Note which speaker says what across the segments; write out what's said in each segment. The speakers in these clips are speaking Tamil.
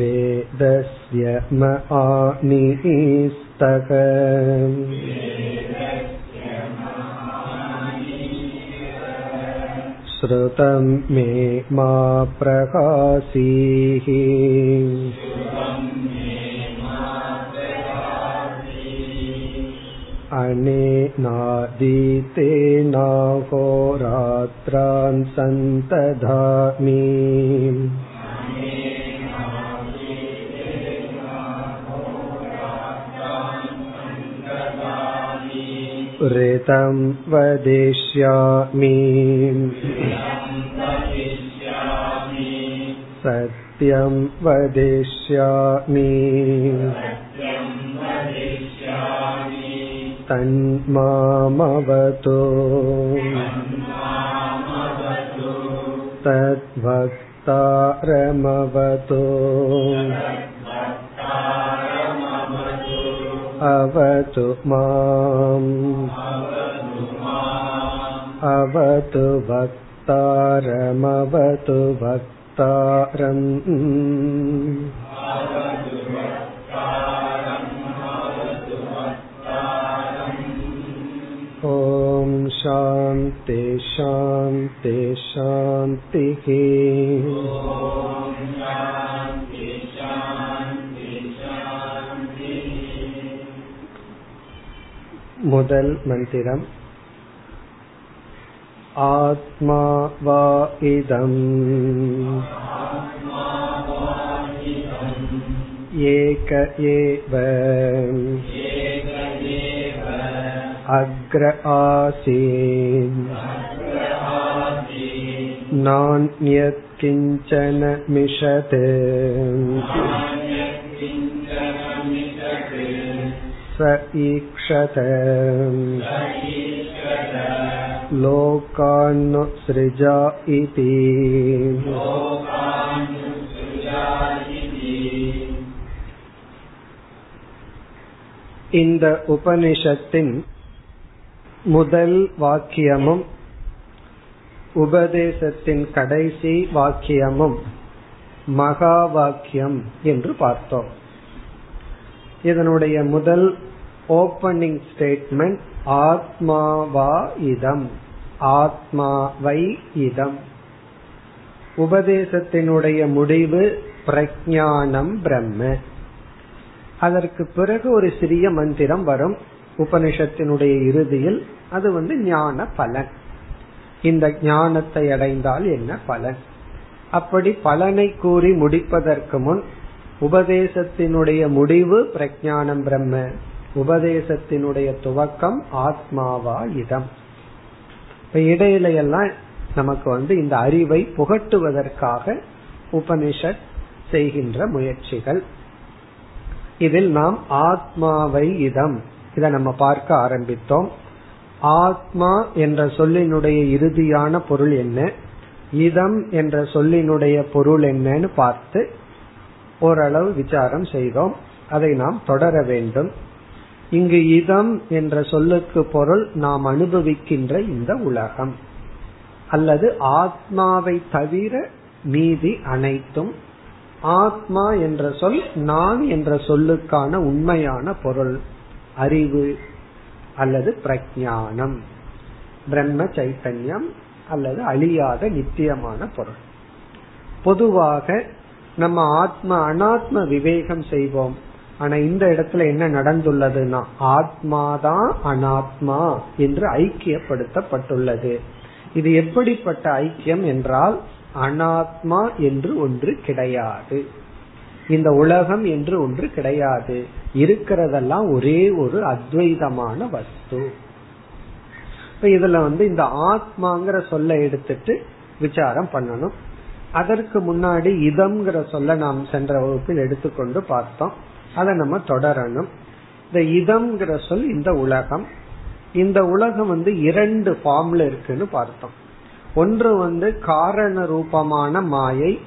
Speaker 1: वेदस्य म आनीस्तक श्रुतं मे मा प्रकाशीः अनेनादीतेनाहोरात्रान् सन्तधामि ऋतं वदिष्यामि सत्यं वदिष्यामि तन्मामवतु तद्भक्तारमवतु अवतु माम् अवतु भक्तारमवतु भक्तारम् ॐ शान्ति शान्ति शान्तिः முதல் மந்திரம் आत्मा वा इदम् एक एव अग्र आसीन् नान्यत् किञ्चन मिषत् स ईक्षत लोकान्नुसृजा इति இந்த உபனிஷத்தின் முதல் வாக்கியமும் உபதேசத்தின் கடைசி வாக்கியமும் மகா வாக்கியம் என்று பார்த்தோம் இதனுடைய முதல் ஓபனிங் ஸ்டேட்மெண்ட் ஆத்மாவா இதம். ஆத்மாவை இதம். உபதேசத்தினுடைய முடிவு பிரஜானம் பிரம்ம. அதற்கு பிறகு ஒரு சிறிய மந்திரம் வரும். உபனிஷத்தினுடைய இறுதியில் அது வந்து ஞான பலன். இந்த ஞானத்தை அடைந்தால் என்ன பலன்? அப்படி பலனை கூறி முடிப்பதற்கு முன் உபதேசத்தினுடைய முடிவு பிரஜானம் பிரம்ம. உபதேசத்தினுடைய துவக்கம் ஆத்மாவா இதம் இப்ப இடையில எல்லாம் நமக்கு வந்து இந்த அறிவை புகட்டுவதற்காக உபனிஷத் செய்கின்ற முயற்சிகள். இதில் நாம் ஆத்மாவை இதம் இதை நம்ம பார்க்க ஆரம்பித்தோம். ஆத்மா என்ற சொல்லினுடைய இறுதியான பொருள் என்ன? இதம் என்ற சொல்லினுடைய பொருள் என்னன்னு பார்த்து ஓரளவு விசாரம் செய்தோம். அதை நாம் தொடர வேண்டும். இங்கு இதம் என்ற சொல்லுக்கு பொருள் நாம் அனுபவிக்கின்ற இந்த உலகம். அல்லது ஆத்மாவை தவிர மீதி அனைத்தும் ஆத்மா என்ற சொல் நான் என்ற சொல்லுக்கான உண்மையான பொருள். அறிவு அல்லது பிரஜானம் பிரம்ம சைத்தன்யம் அல்லது அழியாத நித்தியமான பொருள். பொதுவாக நம்ம ஆத்ம அனாத்ம விவேகம் செய்வோம். ஆனா இந்த இடத்துல என்ன நடந்துள்ளதுன்னா ஆத்மாதான் அனாத்மா என்று ஐக்கியப்படுத்தப்பட்டுள்ளது. இது எப்படிப்பட்ட ஐக்கியம் என்றால் அனாத்மா என்று ஒன்று கிடையாது. இந்த உலகம் என்று ஒன்று கிடையாது. இருக்கிறதெல்லாம் ஒரே ஒரு அத்வைதமான வஸ்து. இப்ப இதுல வந்து இந்த ஆத்மாங்கிற சொல்ல எடுத்துட்டு விசாரம் பண்ணணும். அதற்கு முன்னாடி இதம்ங்கிற சொல்ல நாம் சென்ற வகுப்பில் எடுத்துக்கொண்டு பார்த்தோம். அதை நம்ம தொடரணும். இந்த இதம்ங்கிற சொல் இந்த உலகம். இந்த உலகம் வந்து இரண்டு ஃபார்ம்ல இருக்குன்னு பார்த்தோம். ஒன்று வந்து காரண ரூபமான மாயை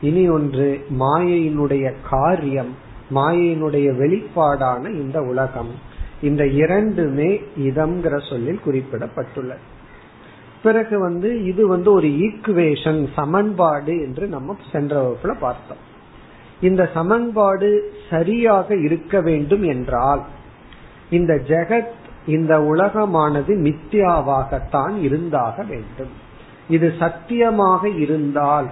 Speaker 1: இனி ஒன்று மாயையினுடைய காரியம் மாயையினுடைய வெளிப்பாடான இந்த உலகம். இந்த இரண்டுமே இதம்ங்கிற சொல்லில் குறிப்பிடப்பட்டுள்ளது. பிறகு வந்து இது வந்து ஒரு ஈக்குவேஷன் சமன்பாடு என்று நம்ம சென்ற வகுப்புல பார்த்தோம். இந்த சமன்பாடு சரியாக இருக்க வேண்டும் என்றால் இந்த ஜெகத் இந்த உலகமானது மித்யாவாகத்தான் இருந்தாக வேண்டும். இது சத்தியமாக இருந்தால்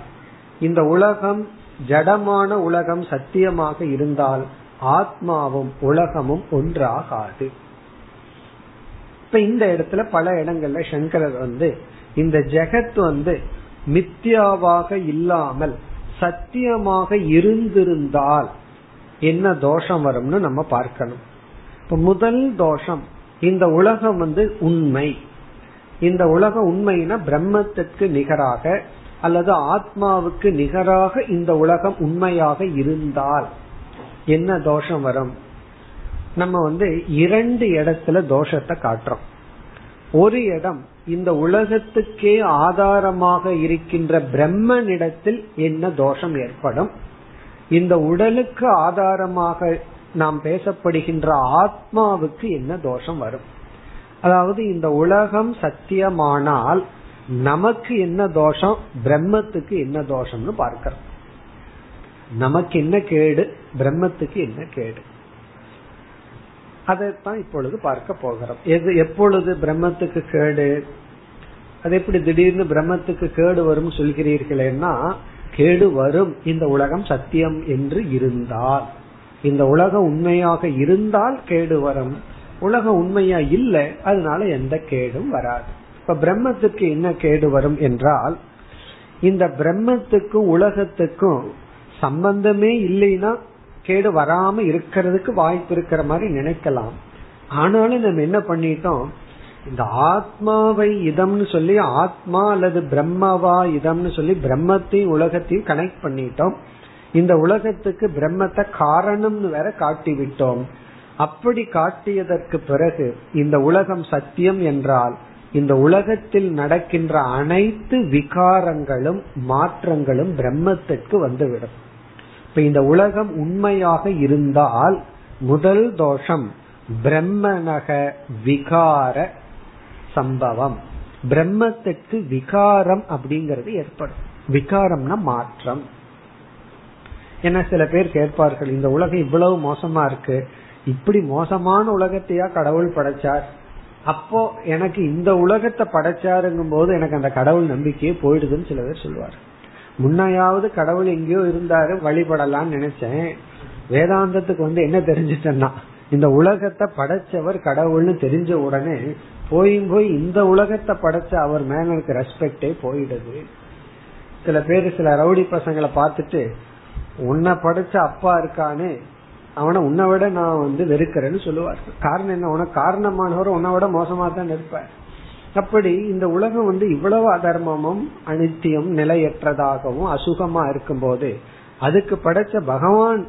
Speaker 1: இந்த உலகம் ஜடமான உலகம் சத்தியமாக இருந்தால் ஆத்மாவும் உலகமும் ஒன்றாகாது. இப்ப இந்த இடத்துல பல இடங்கள்ல சங்கரர் வந்து இந்த ஜெகத் வந்து மித்யாவாக இல்லாமல் சத்தியமாக இருந்திருந்தால் என்ன தோஷம் வரும்னு நம்ம பார்க்கணும். இப்ப முதல் தோஷம் இந்த உலகம் வந்து உண்மை. இந்த உலகம் உண்மைனா பிரம்மத்திற்கு நிகராக அல்லது ஆத்மாவுக்கு நிகராக இந்த உலகம் உண்மையாக இருந்தால் என்ன தோஷம் வரும்? நம்ம வந்து இரண்டு இடத்துல தோஷத்தை காட்டுறோம். ஒரு இடம் இந்த உலகத்துக்கே ஆதாரமாக இருக்கின்ற பிரம்மனிடத்தில் என்ன தோஷம் ஏற்படும்? இந்த உடலுக்கு ஆதாரமாக நாம் பேசப்படுகின்ற ஆத்மாவுக்கு என்ன தோஷம் வரும்? அதாவது இந்த உலகம் சத்தியமானால் நமக்கு என்ன தோஷம்? பிரம்மத்துக்கு என்ன தோஷம்னு பார்க்கிறோம். நமக்கு என்ன கேடு? பிரம்மத்துக்கு என்ன கேடு? அதைத்தான் இப்பொழுது பார்க்க போகிறோம். எது எப்பொழுது பிரம்மத்துக்கு கேடு? அது எப்படி திடீர்னு பிரம்மத்துக்கு கேடு வரும் சொல்கிறீர்களேன்னா கேடு வரும். இந்த உலகம் சத்தியம் என்று இருந்தால். இந்த உலகம் உண்மையாக இருந்தால் கேடு வரும். உலகம் உண்மையா இல்லை அதனால எந்த கேடும் வராது. இப்ப பிரம்மத்துக்கு என்ன கேடு வரும் என்றால் இந்த பிரம்மத்துக்கும் உலகத்துக்கும் சம்பந்தமே இல்லைன்னா கேடு வராம இருக்கிறதுக்கு வாய்ப்பு இருக்கிற மாதிரி நினைக்கலாம். ஆனாலும் நம்ம என்ன பண்ணிட்டோம்? இந்த ஆத்மாவை இதம்னு சொல்லி ஆத்மா அல்லது பிரம்மவா இதம்னு சொல்லி பிரம்மத்தையும் உலகத்தையும் கனெக்ட் பண்ணிட்டோம். இந்த உலகத்துக்கு பிரம்மத்தை காரணம்னு வேற காட்டி விட்டோம் அப்படி காட்டியதற்கு பிறகு இந்த உலகம் சத்தியம் என்றால் இந்த உலகத்தில் நடக்கின்ற அனைத்து விகாரங்களும் மாற்றங்களும் பிரம்மத்திற்கு வந்துவிடும். இப்ப இந்த உலகம் உண்மையாக இருந்தால் முதல் தோஷம் பிரம்மனக விகார சம்பவம். பிரம்மத்துக்கு விகாரம் அப்படிங்கிறது ஏற்படும். விகாரம்னா மாற்றம். என்ன சில பேர் கேட்பார்கள் இந்த உலகம் இவ்வளவு மோசமா இருக்கு இப்படி மோசமான உலகத்தையா கடவுள் படைச்சார்? அப்போ எனக்கு இந்த உலகத்தை படைச்சாருங்கும் போது எனக்கு அந்த கடவுள் நம்பிக்கையே போயிடுதுன்னு சில பேர் சொல்லுவார் முன்னையாவது கடவுள் எங்கேயோ இருந்தாரு வழிபடலாம்னு நினைச்சேன். வேதாந்தத்துக்கு வந்து என்ன தெரிஞ்சிட்டேன்னா இந்த உலகத்தை படைச்சவர் கடவுள்னு தெரிஞ்ச உடனே போயும் போய் இந்த உலகத்தை படைச்ச அவர் மேல எனக்கு ரெஸ்பெக்டே போயிடுது. சில பேர் சில ரவுடி பசங்களை பார்த்துட்டு உன்னை படைச்ச அப்பா இருக்கானே அவனை உன்னை விட நான் வந்து வெறுக்கிறேன்னு சொல்லுவார் காரணம் என்ன? உனக்கு காரணமானவர் உன்னை விட மோசமா தான் இருப்பார். அப்படி இந்த உலகம் வந்து இவ்வளவு அதர்மமும் அனித்தியம் நிலையற்றதாகவும் அசுகமா இருக்கும் போது அதுக்கு படைச்ச பகவான்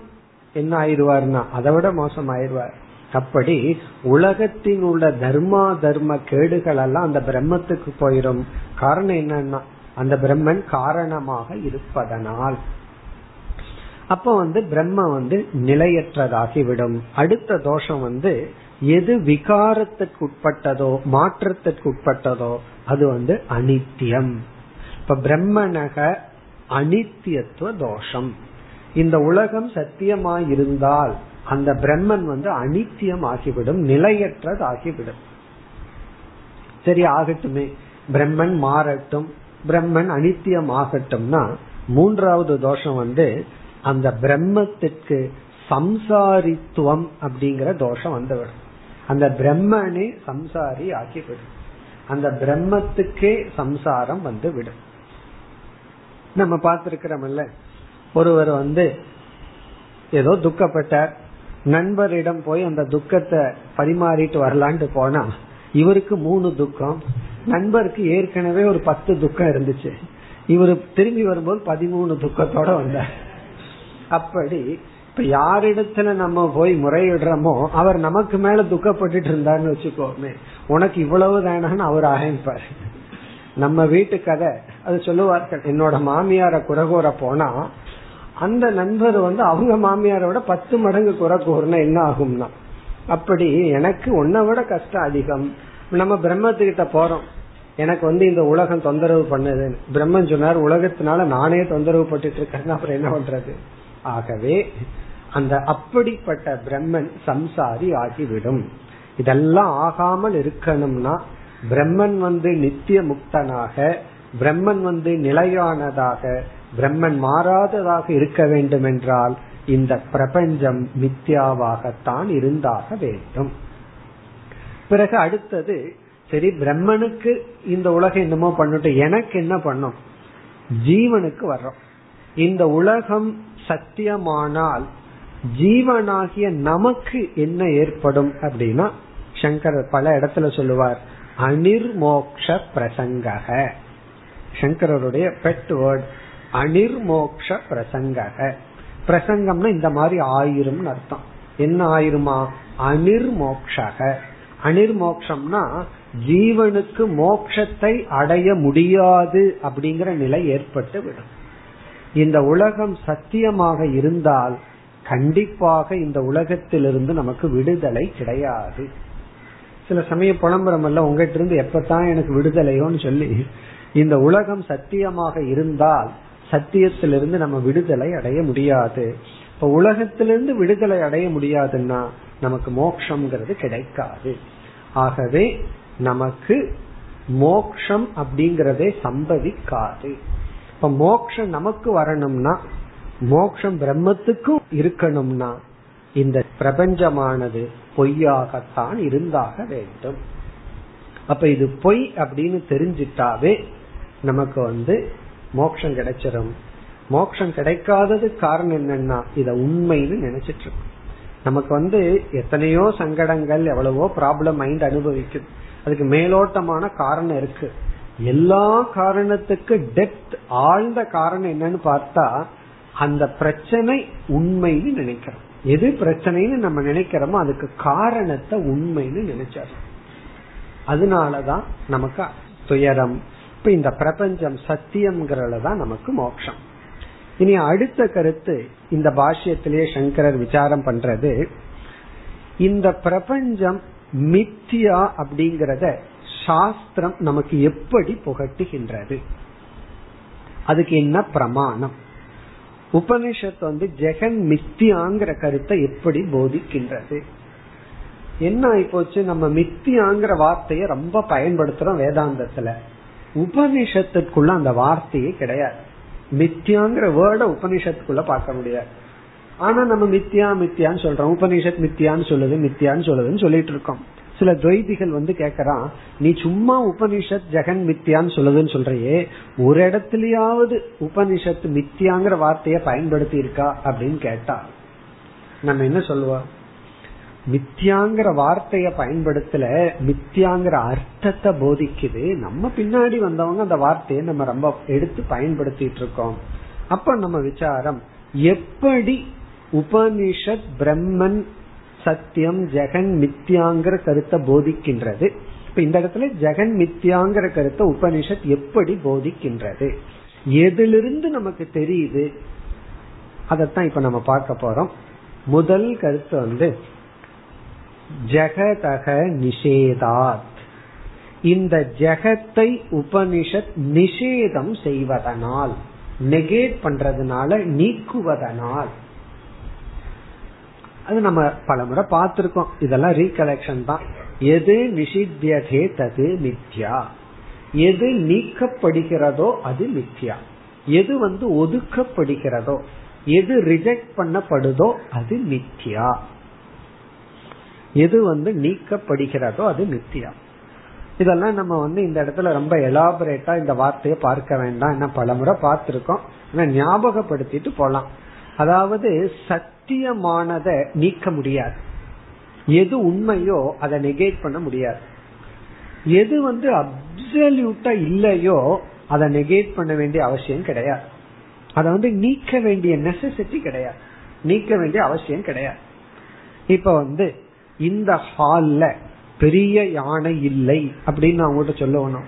Speaker 1: என்ன ஆயிடுவார்னா அதை விட மோசம் ஆயிடுவார் அப்படி உலகத்தின் உள்ள தர்மா தர்ம கேடுகள் எல்லாம் அந்த பிரம்மத்துக்கு போயிடும் காரணம் என்னன்னா அந்த பிரம்மன் காரணமாக இருப்பதனால். அப்ப வந்து பிரம்ம வந்து நிலையற்றதாகிவிடும். அடுத்த தோஷம் வந்து எது விகாரத்துக்கு உட்பட்டதோ மாற்றத்திற்கு உட்பட்டதோ அது வந்து அனித்தியம். இப்ப பிரம்மனக அனித்தியத்துவ தோஷம். இந்த உலகம் சத்தியமாயிருந்தால் அந்த பிரம்மன் வந்து அனித்தியம் ஆகிவிடும் நிலையற்றதாகிவிடும். சரி ஆகட்டுமே. பிரம்மன் மாறட்டும் பிரம்மன் அனித்தியம் ஆகட்டும்னா மூன்றாவது தோஷம் வந்து அந்த பிரம்மத்திற்கு சம்சாரித்துவம் அப்படிங்கிற தோஷம் வந்துவிடும். அந்த பிரம்மனே சம்சாரி ஆகிவிடும் அந்த பிரம்மத்துக்கே சம்சாரம் வந்து விடும் நம்ம பார்த்திருக்கிறோம்ல ஒருவர் வந்து ஏதோ துக்கப்பட்டார். நண்பரிடம் போய் அந்த துக்கத்தை பரிமாறிட்டு வரலான்ட்டு போனா இவருக்கு மூணு துக்கம். நண்பருக்கு ஏற்கனவே ஒரு பத்து துக்கம் இருந்துச்சு. இவர் திரும்பி வரும்போது பதிமூணு துக்கத்தோட வந்தார். அப்படி இப்ப யாரிடத்துல நம்ம போய் முறையிடுறோமோ அவர் நமக்கு மேல துக்கப்பட்டுட்டு இருந்தாருன்னு வச்சுக்கோமே. உனக்கு இவ்வளவு தானு அவர் ஆரம்பிப்பார் நம்ம வீட்டு கதை அது சொல்லுவார்கள் என்னோட மாமியார குறகூற போனா அந்த நண்பர் வந்து அவங்க மாமியாரோட பத்து மடங்கு குறை கூறினா என்ன ஆகும்னா அப்படி எனக்கு உன்னை விட கஷ்டம் அதிகம். நம்ம பிரம்மத்துக்கிட்ட போறோம். எனக்கு வந்து இந்த உலகம் தொந்தரவு பண்ணுதுன்னு பிரம்மன் சொன்னார் உலகத்தினால நானே தொந்தரவு பட்டுட்டு இருக்கேன் அப்புறம் என்ன பண்றது? ஆகவே அந்த அப்படிப்பட்ட பிரம்மன் சம்சாரி ஆகிவிடும். இதெல்லாம் ஆகாமல் இருக்கணும்னா பிரம்மன் வந்து நித்திய முக்தனாக பிரம்மன் வந்து நிலையானதாக பிரம்மன் மாறாததாக இருக்க வேண்டும் என்றால் இந்த பிரபஞ்சம் மித்யாவாகத்தான் இருந்தாக வேண்டும். பிறகு அடுத்தது சரி பிரம்மனுக்கு இந்த உலகம் என்னமோ பண்ணட்டும் எனக்கு என்ன பண்ணும்? ஜீவனுக்கு வர்றோம். இந்த உலகம் சத்தியமானால் ஜீவனாகிய நமக்கு என்ன ஏற்படும் அப்படின்னா சங்கர் பல இடத்துல சொல்லுவார் அனிர்மோக்ஷ பிரசங்கக. சங்கரருடைய பெட் வேர்ட் அனிர்மோக்ஷ பிரசங்கக. பிரசங்கம்னா இந்த மாதிரி ஆயிரும் அர்த்தம். என்ன ஆயிருமா? அனிர்மோக்ஷக. அனிர்மோக்ஷம்னா ஜீவனுக்கு மோக்ஷத்தை அடைய முடியாது அப்படிங்கிற நிலை ஏற்பட்டு விடும். இந்த உலகம் சத்தியமாக இருந்தால் கண்டிப்பாக இந்த உலகத்திலிருந்து நமக்கு விடுதலை கிடையாது. சில சமய புலம்புறம் அல்ல உங்ககிட்ட இருந்து எப்பதான் எனக்கு விடுதலையோன்னு சொல்லி இந்த உலகம் சத்தியமாக இருந்தால் சத்தியத்திலிருந்து நம்ம விடுதலை அடைய முடியாது. இப்ப உலகத்திலிருந்து விடுதலை அடைய முடியாதுன்னா நமக்கு மோக்ஷங்கிறது கிடைக்காது. ஆகவே நமக்கு மோக்ஷம் அப்படிங்கறதே சம்பவிக்காது. இப்ப மோக்ஷம் நமக்கு வரணும்னா மோக்ஷம் பிரம்மத்துக்கும் இருக்கணும்னா இந்த பிரபஞ்சமானது பொய்யாகத்தான் இருந்தாக வேண்டும். அப்ப இது பொய் அப்படின்னு தெரிஞ்சிட்டாவே நமக்கு வந்து மோக்ஷம் கிடைச்சிடும் மோக்ஷம் கிடைக்காதது காரணம் என்னன்னா இத உண்மைன்னு நினைச்சிட்டு இருக்கோம் நமக்கு வந்து எத்தனையோ சங்கடங்கள் எவ்வளவோ ப்ராப்ளம் மைண்ட் அனுபவிக்குது. அதுக்கு மேலோட்டமான காரணம் இருக்கு. எல்லா காரணத்துக்கு டெப்த் ஆழ்ந்த காரணம் என்னன்னு பார்த்தா அந்த பிரச்சனை உண்மைன்னு நினைக்கிறோம். எது பிரச்சனைன்னு நம்ம நினைக்கிறோமோ அதுக்கு காரணத்தை உண்மைன்னு நினைச்சாரு. அதனாலதான் நமக்கு துயரம். இப்ப இந்த பிரபஞ்சம் சத்தியம்ங்கிறதுலதான் நமக்கு மோட்சம். இனி அடுத்த கருத்து இந்த பாஷ்யத்திலேயே சங்கரர் விசாரம் பண்றது இந்த பிரபஞ்சம் மித்தியா அப்படிங்கறத சாஸ்திரம் நமக்கு எப்படி புகட்டுகின்றது? அதுக்கு என்ன பிரமாணம்? உபனிஷத் வந்து ஜெகன் மித்தியாங்கிற கருத்தை எப்படி போதிக்கின்றது? என்ன ஆயிப்போச்சு? நம்ம மித்தியாங்கிற வார்த்தையை ரொம்ப பயன்படுத்துறோம் வேதாந்தத்துல. உபனிஷத்துக்குள்ள அந்த வார்த்தையே கிடையாது. மித்தியாங்கிற வேர்ட உபனிஷத்துக்குள்ள பார்க்க முடியாது. ஆனா நம்ம மித்தியா மித்தியான்னு சொல்றோம். உபனிஷத் மித்தியான்னு சொல்லுது மித்தியான்னு சொல்லுதுன்னு சொல்லிட்டு இருக்கோம். சில துவைதிகள் வந்து கேக்குறான் நீ சும்மா உபனிஷத் ஜெகன் மித்தியான்னு சொல்லுதுன்னு சொல்றியே ஒரு இடத்துலயாவது உபனிஷத் மித்தியாங்கிற வார்த்தைய பயன்படுத்தி இருக்கா அப்படின்னு கேட்டா. நம்ம என்ன சொல்லுவோம் மித்தியாங்கிற வார்த்தைய பயன்படுத்தல மித்தியாங்கிற அர்த்தத்தை போதிக்குது. நம்ம பின்னாடி வந்தவங்க அந்த வார்த்தையை நம்ம ரொம்ப எடுத்து பயன்படுத்திட்டு இருக்கோம். அப்ப நம்ம விசாரம் எப்படி உபனிஷத் பிரம்மன் சத்தியம் ஜெகன் மித்யாங்கிற கருத்தை போதிக்கின்றது. இப்ப இந்த இடத்துல ஜெகன் மித்யாங்கிற கருத்தை உபனிஷத் எப்படி போதிக்கின்றது? எதிலிருந்து நமக்கு தெரியுது? அதத்தான் இப்ப நம்ம பார்க்க போறோம். முதல் கருத்து வந்து ஜெகதக நிஷேதாத். இந்த ஜெகத்தை உபனிஷத் நிஷேதம் செய்வதனால் நெகேட் பண்றதுனால நீக்குவதனால் அது நம்ம பல முறை பார்த்திருக்கோம். இதெல்லாம் ரீகலெக்ஷன் தான். எது நிஷித்தியதே தது மித்யா. எது நீக்கப்படுகிறதோ அது மித்யா. எது வந்து ஒதுக்கப்படுகிறதோ எது ரிஜெக்ட் பண்ணப்படுதோ அது மித்யா. எது வந்து நீக்கப்படுகிறதோ அது மித்தியா இதெல்லாம் நம்ம வந்து இந்த இடத்துல ரொம்ப எலாபரேட்டா இந்த வார்த்தையை பார்க்க வேண்டாம். என்ன பலமுறை பார்த்திருக்கோம். ஆனா ஞாபகப்படுத்திட்டு போலாம். அதாவது சத் சத்தியமானத நீக்க முடியாது. எது உண்மையோ அதை நெகேட் பண்ண முடியாது. எது வந்து அப்சல்யூட்டா இல்லையோ அதை நெகேட் பண்ண வேண்டிய அவசியம் கிடையாது. அதை வந்து நீக்க வேண்டிய நெசசிட்டி கிடையாது. நீக்க வேண்டிய அவசியம் கிடையாது. இப்ப வந்து இந்த ஹால்ல பெரிய யானை இல்லை அப்படின்னு நான் உங்கள்கிட்ட சொல்லணும்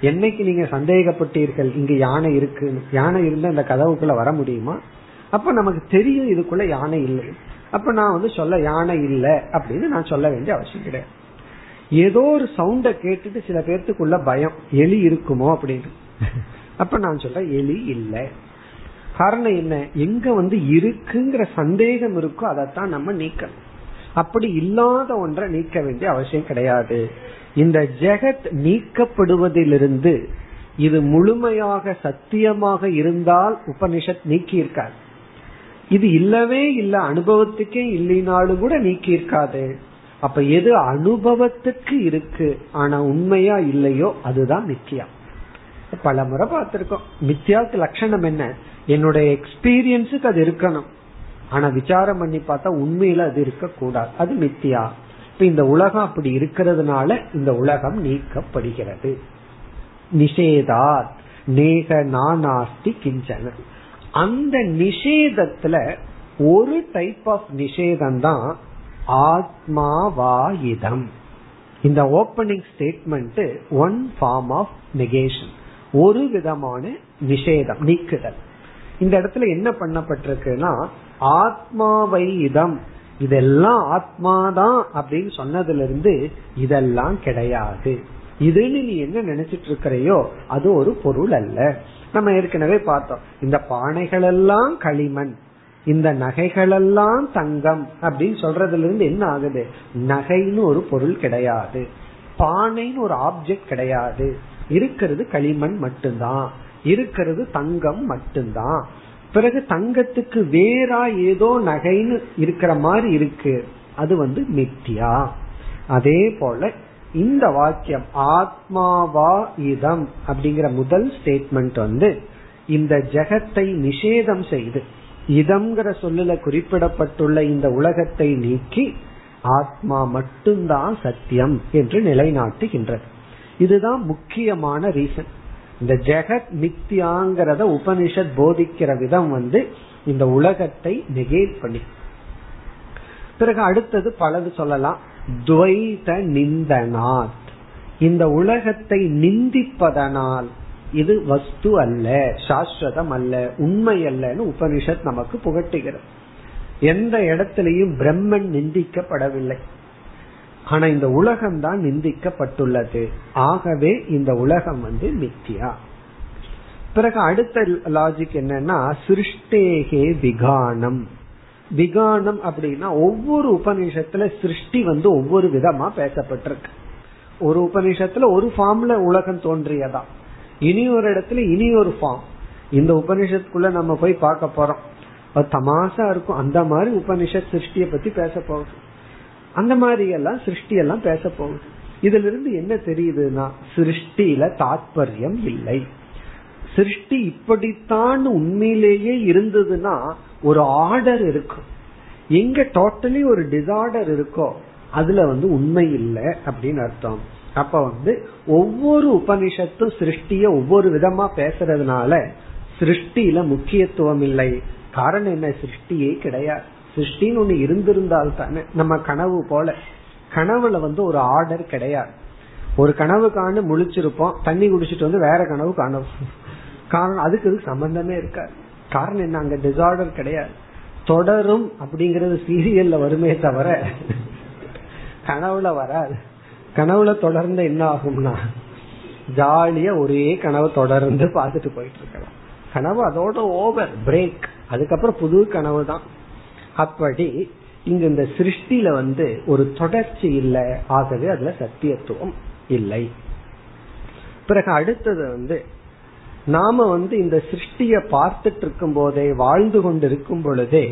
Speaker 1: என்னைக்கு நீங்க சந்தேகப்பட்டீர்கள் இங்க யானை இருக்கு யானை இருந்தா இந்த கதவுக்குள்ள வர முடியுமா? அப்ப நமக்கு தெரியும் இதுக்குள்ள யானை இல்லை. அப்ப நான் வந்து சொல்ல யானை இல்லை அப்படின்னு நான் சொல்ல வேண்டிய அவசியம் கிடையாது. ஏதோ ஒரு சவுண்ட கேட்டுட்டு சில பேர்த்துக்குள்ள பயம் எலி இருக்குமோ அப்படின்னு. அப்ப நான் சொல்ல எலி இல்லை. காரணம் என்ன? எங்க வந்து இருக்குங்கிற சந்தேகம் இருக்கோ அதைத்தான் நம்ம நீக்கணும். அப்படி இல்லாத ஒன்றை நீக்க வேண்டிய அவசியம் கிடையாது. இந்த ஜெகத் நீக்கப்படுவதிலிருந்து இது முழுமையாக சத்தியமாக இருந்தால் உபனிஷத் நீக்கி இருக்காது இது இல்லவே இல்ல அனுபவத்துக்கே இல்லைனாலும் கூட நீக்கியிருக்காது அப்ப எது அனுபவத்துக்கு இருக்கு ஆனா உண்மையா இல்லையோ அதுதான் மித்தியா பல முறை பார்த்திருக்கோம். மித்தியாவுக்கு லட்சணம் என்ன? என்னுடைய எக்ஸ்பீரியன்ஸுக்கு அது இருக்கணும். ஆனா விசாரம் பண்ணி பார்த்தா உண்மையில அது இருக்க கூடாது அது மித்தியா இப்ப இந்த உலகம் அப்படி இருக்கிறதுனால இந்த உலகம் நீக்கப்படுகிறது. நிஷேதாத் நேக நானாஸ்தி கிஞ்சன. அந்த நிஷேதத்துல ஒரு டைப் ஆஃப் நிஷேதம் தான் ஆத்மாவாயிதம். இந்த opening statement one form of negation ஒரு விதமான நிஷேதம் நீக்குதல். இந்த இடத்துல என்ன பண்ணப்பட்டிருக்குன்னா ஆத்மாவை இதம் இதெல்லாம் ஆத்மாதான் அப்படின்னு சொன்னதுல இருந்து இதெல்லாம் கிடையாது. இதுன்னு நீ என்ன நினைச்சிட்டு இருக்கிறையோ அது ஒரு பொருள் அல்ல. நம்ம ஏற்கனவே பார்த்தோம். இந்த பானைகள் எல்லாம் களிமண். இந்த நகைகள் எல்லாம் தங்கம் அப்படின்னு சொல்றதுல இருந்து என்ன ஆகுது? நகைன்னு ஒரு பொருள் கிடையாது. பானைன்னு ஒரு ஆப்ஜெக்ட் கிடையாது. இருக்கிறது களிமண் மட்டும்தான். இருக்கிறது தங்கம் மட்டும்தான். பிறகு தங்கத்துக்கு வேறா ஏதோ நகைன்னு இருக்கிற மாதிரி இருக்கு. அது வந்து மித்தியா. அதே போல இந்த வாக்கியம் ஆத்மாவா இதம் அப்படிங்கிற முதல் ஸ்டேட்மெண்ட் வந்து இந்த ஜெகத்தை நிஷேதம் செய்து இதம்ங்கிற சொல்லுல குறிப்பிடப்பட்டுள்ள இந்த உலகத்தை நீக்கி ஆத்மா மட்டும்தான் சத்தியம் என்று நிலைநாட்டுகின்றது. இதுதான் முக்கியமான ரீசன் இந்த ஜெகத் மித்தியாங்கிறத உபனிஷத் போதிக்கிற விதம் வந்து இந்த உலகத்தை நெகேட் பண்ணி. பிறகு அடுத்தது பலது சொல்லலாம். துவைத நிந்தனாத். இந்த உலகத்தை நிந்திப்பதனால் இது வஸ்து அல்ல சாஸ்வதம் அல்ல உண்மை அல்லன்னு உபனிஷத் நமக்கு புகட்டுகிறது. எந்த இடத்திலையும் பிரம்மன் நிந்திக்கப்படவில்லை. ஆனா இந்த உலகம் தான் நிந்திக்கப்பட்டுள்ளது. ஆகவே இந்த உலகம் வந்து மித்தியா. பிறகு அடுத்த லாஜிக் என்னன்னா சிருஷ்டேகே விகானம். விகானம் அப்படின்னா ஒவ்வொரு உபநிஷத்துல சிருஷ்டி வந்து ஒவ்வொரு விதமா பேசப்பட்டிருக்கு. ஒரு உபநிஷத்துல ஒரு ஃபார்ம்ல உலகம் தோன்றியதா. இனி ஒரு இடத்துல இனி ஒரு ஃபார்ம் இந்த உபனிஷத்துக்குள்ள நம்ம போய் பார்க்க போறோம். அது தமாசா இருக்கும். அந்த மாதிரி உபனிஷத் சிருஷ்டியை பத்தி பேச போகுது. அந்த மாதிரி எல்லாம் சிருஷ்டி எல்லாம் பேச போகுது. இதுல இருந்து என்ன தெரியுதுன்னா சிருஷ்டியில தாத்பரியம் இல்லை. சிருஷ்டி இப்படித்தான் உண்மையிலேயே இருந்ததுன்னா ஒரு ஆர்டர் இருக்கும் எங்க டோட்டலி ஒரு டிசார்டர் இருக்கோ அதுல வந்து உண்மை இல்லை அப்படின்னு அர்த்தம். அப்ப வந்து ஒவ்வொரு உபனிஷத்தும் சிருஷ்டிய ஒவ்வொரு விதமா பேசுறதுனால சிருஷ்டியில முக்கியத்துவம் இல்லை. காரணம் என்ன? சிருஷ்டியே கிடையாது. சிருஷ்டின்னு ஒண்ணு இருந்திருந்தால் தானே. நம்ம கனவு போல. கனவுல வந்து ஒரு ஆர்டர் கிடையாது. ஒரு கனவு காணு முழிச்சிருப்போம். தண்ணி குடிச்சிட்டு வந்து வேற கனவு காணும். காரணம் அதுக்கு இது சம்பந்தமே இருக்காது. காரணம் என்ன? அங்க டிசார்டர் கிடையாது. தொடரும் அப்படிங்கறது சீரியல்ல வருமே தவிர கனவுல வராது. கனவுல தொடர்ந்து என்ன ஆகும்னா ஜாலியா ஒரே கனவு தொடர்ந்து பார்த்துட்டு போயிட்டு இருக்கலாம். கனவு அதோட ஓவர் பிரேக் அதுக்கப்புறம் புது கனவு தான். அப்படி இங்க இந்த சிருஷ்டில வந்து ஒரு தொடர்ச்சி இல்லை. ஆகவே அதுல சத்தியத்துவம் இல்லை. பிறகு அடுத்தது வந்து நாம வந்து இந்த சிருஷ்டிய பார்த்துட்டு இருக்கும் போதே வாழ்ந்து கொண்டு இருக்கும் பொழுதே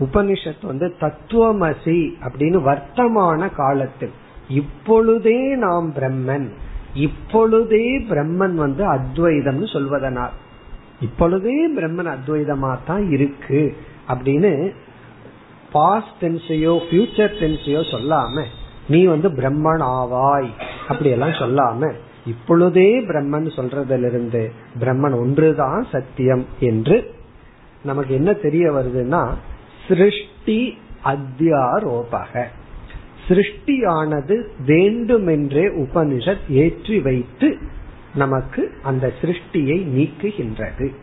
Speaker 1: உபனிஷத் வந்து தத்துவமசி அப்படின்னு வர்த்தமான காலத்தில் இப்பொழுதே நாம் பிரம்மன் இப்பொழுதே பிரம்மன் வந்து அத்வைதம்னு சொல்வதனால் இப்பொழுதே பிரம்மன் அத்வைதமா தான் இருக்கு அப்படின்னு பாஸ்ட் டென்ஸையோ ஃபியூச்சர் டென்ஸையோ சொல்லாம நீ வந்து பிரம்மன் ஆவாய் அப்படி எல்லாம் சொல்லாம இப்பொழுதே பிரம்மன் சொல்றதிலிருந்து பிரம்மன் ஒன்றுதான் சத்தியம் என்று நமக்கு என்ன தெரிய வருதுன்னா சிருஷ்டி அத்தியாரோபக. சிருஷ்டியானது வேண்டுமென்றே உபனிஷத் ஏற்றி வைத்து நமக்கு அந்த சிருஷ்டியை நீக்குகின்றது.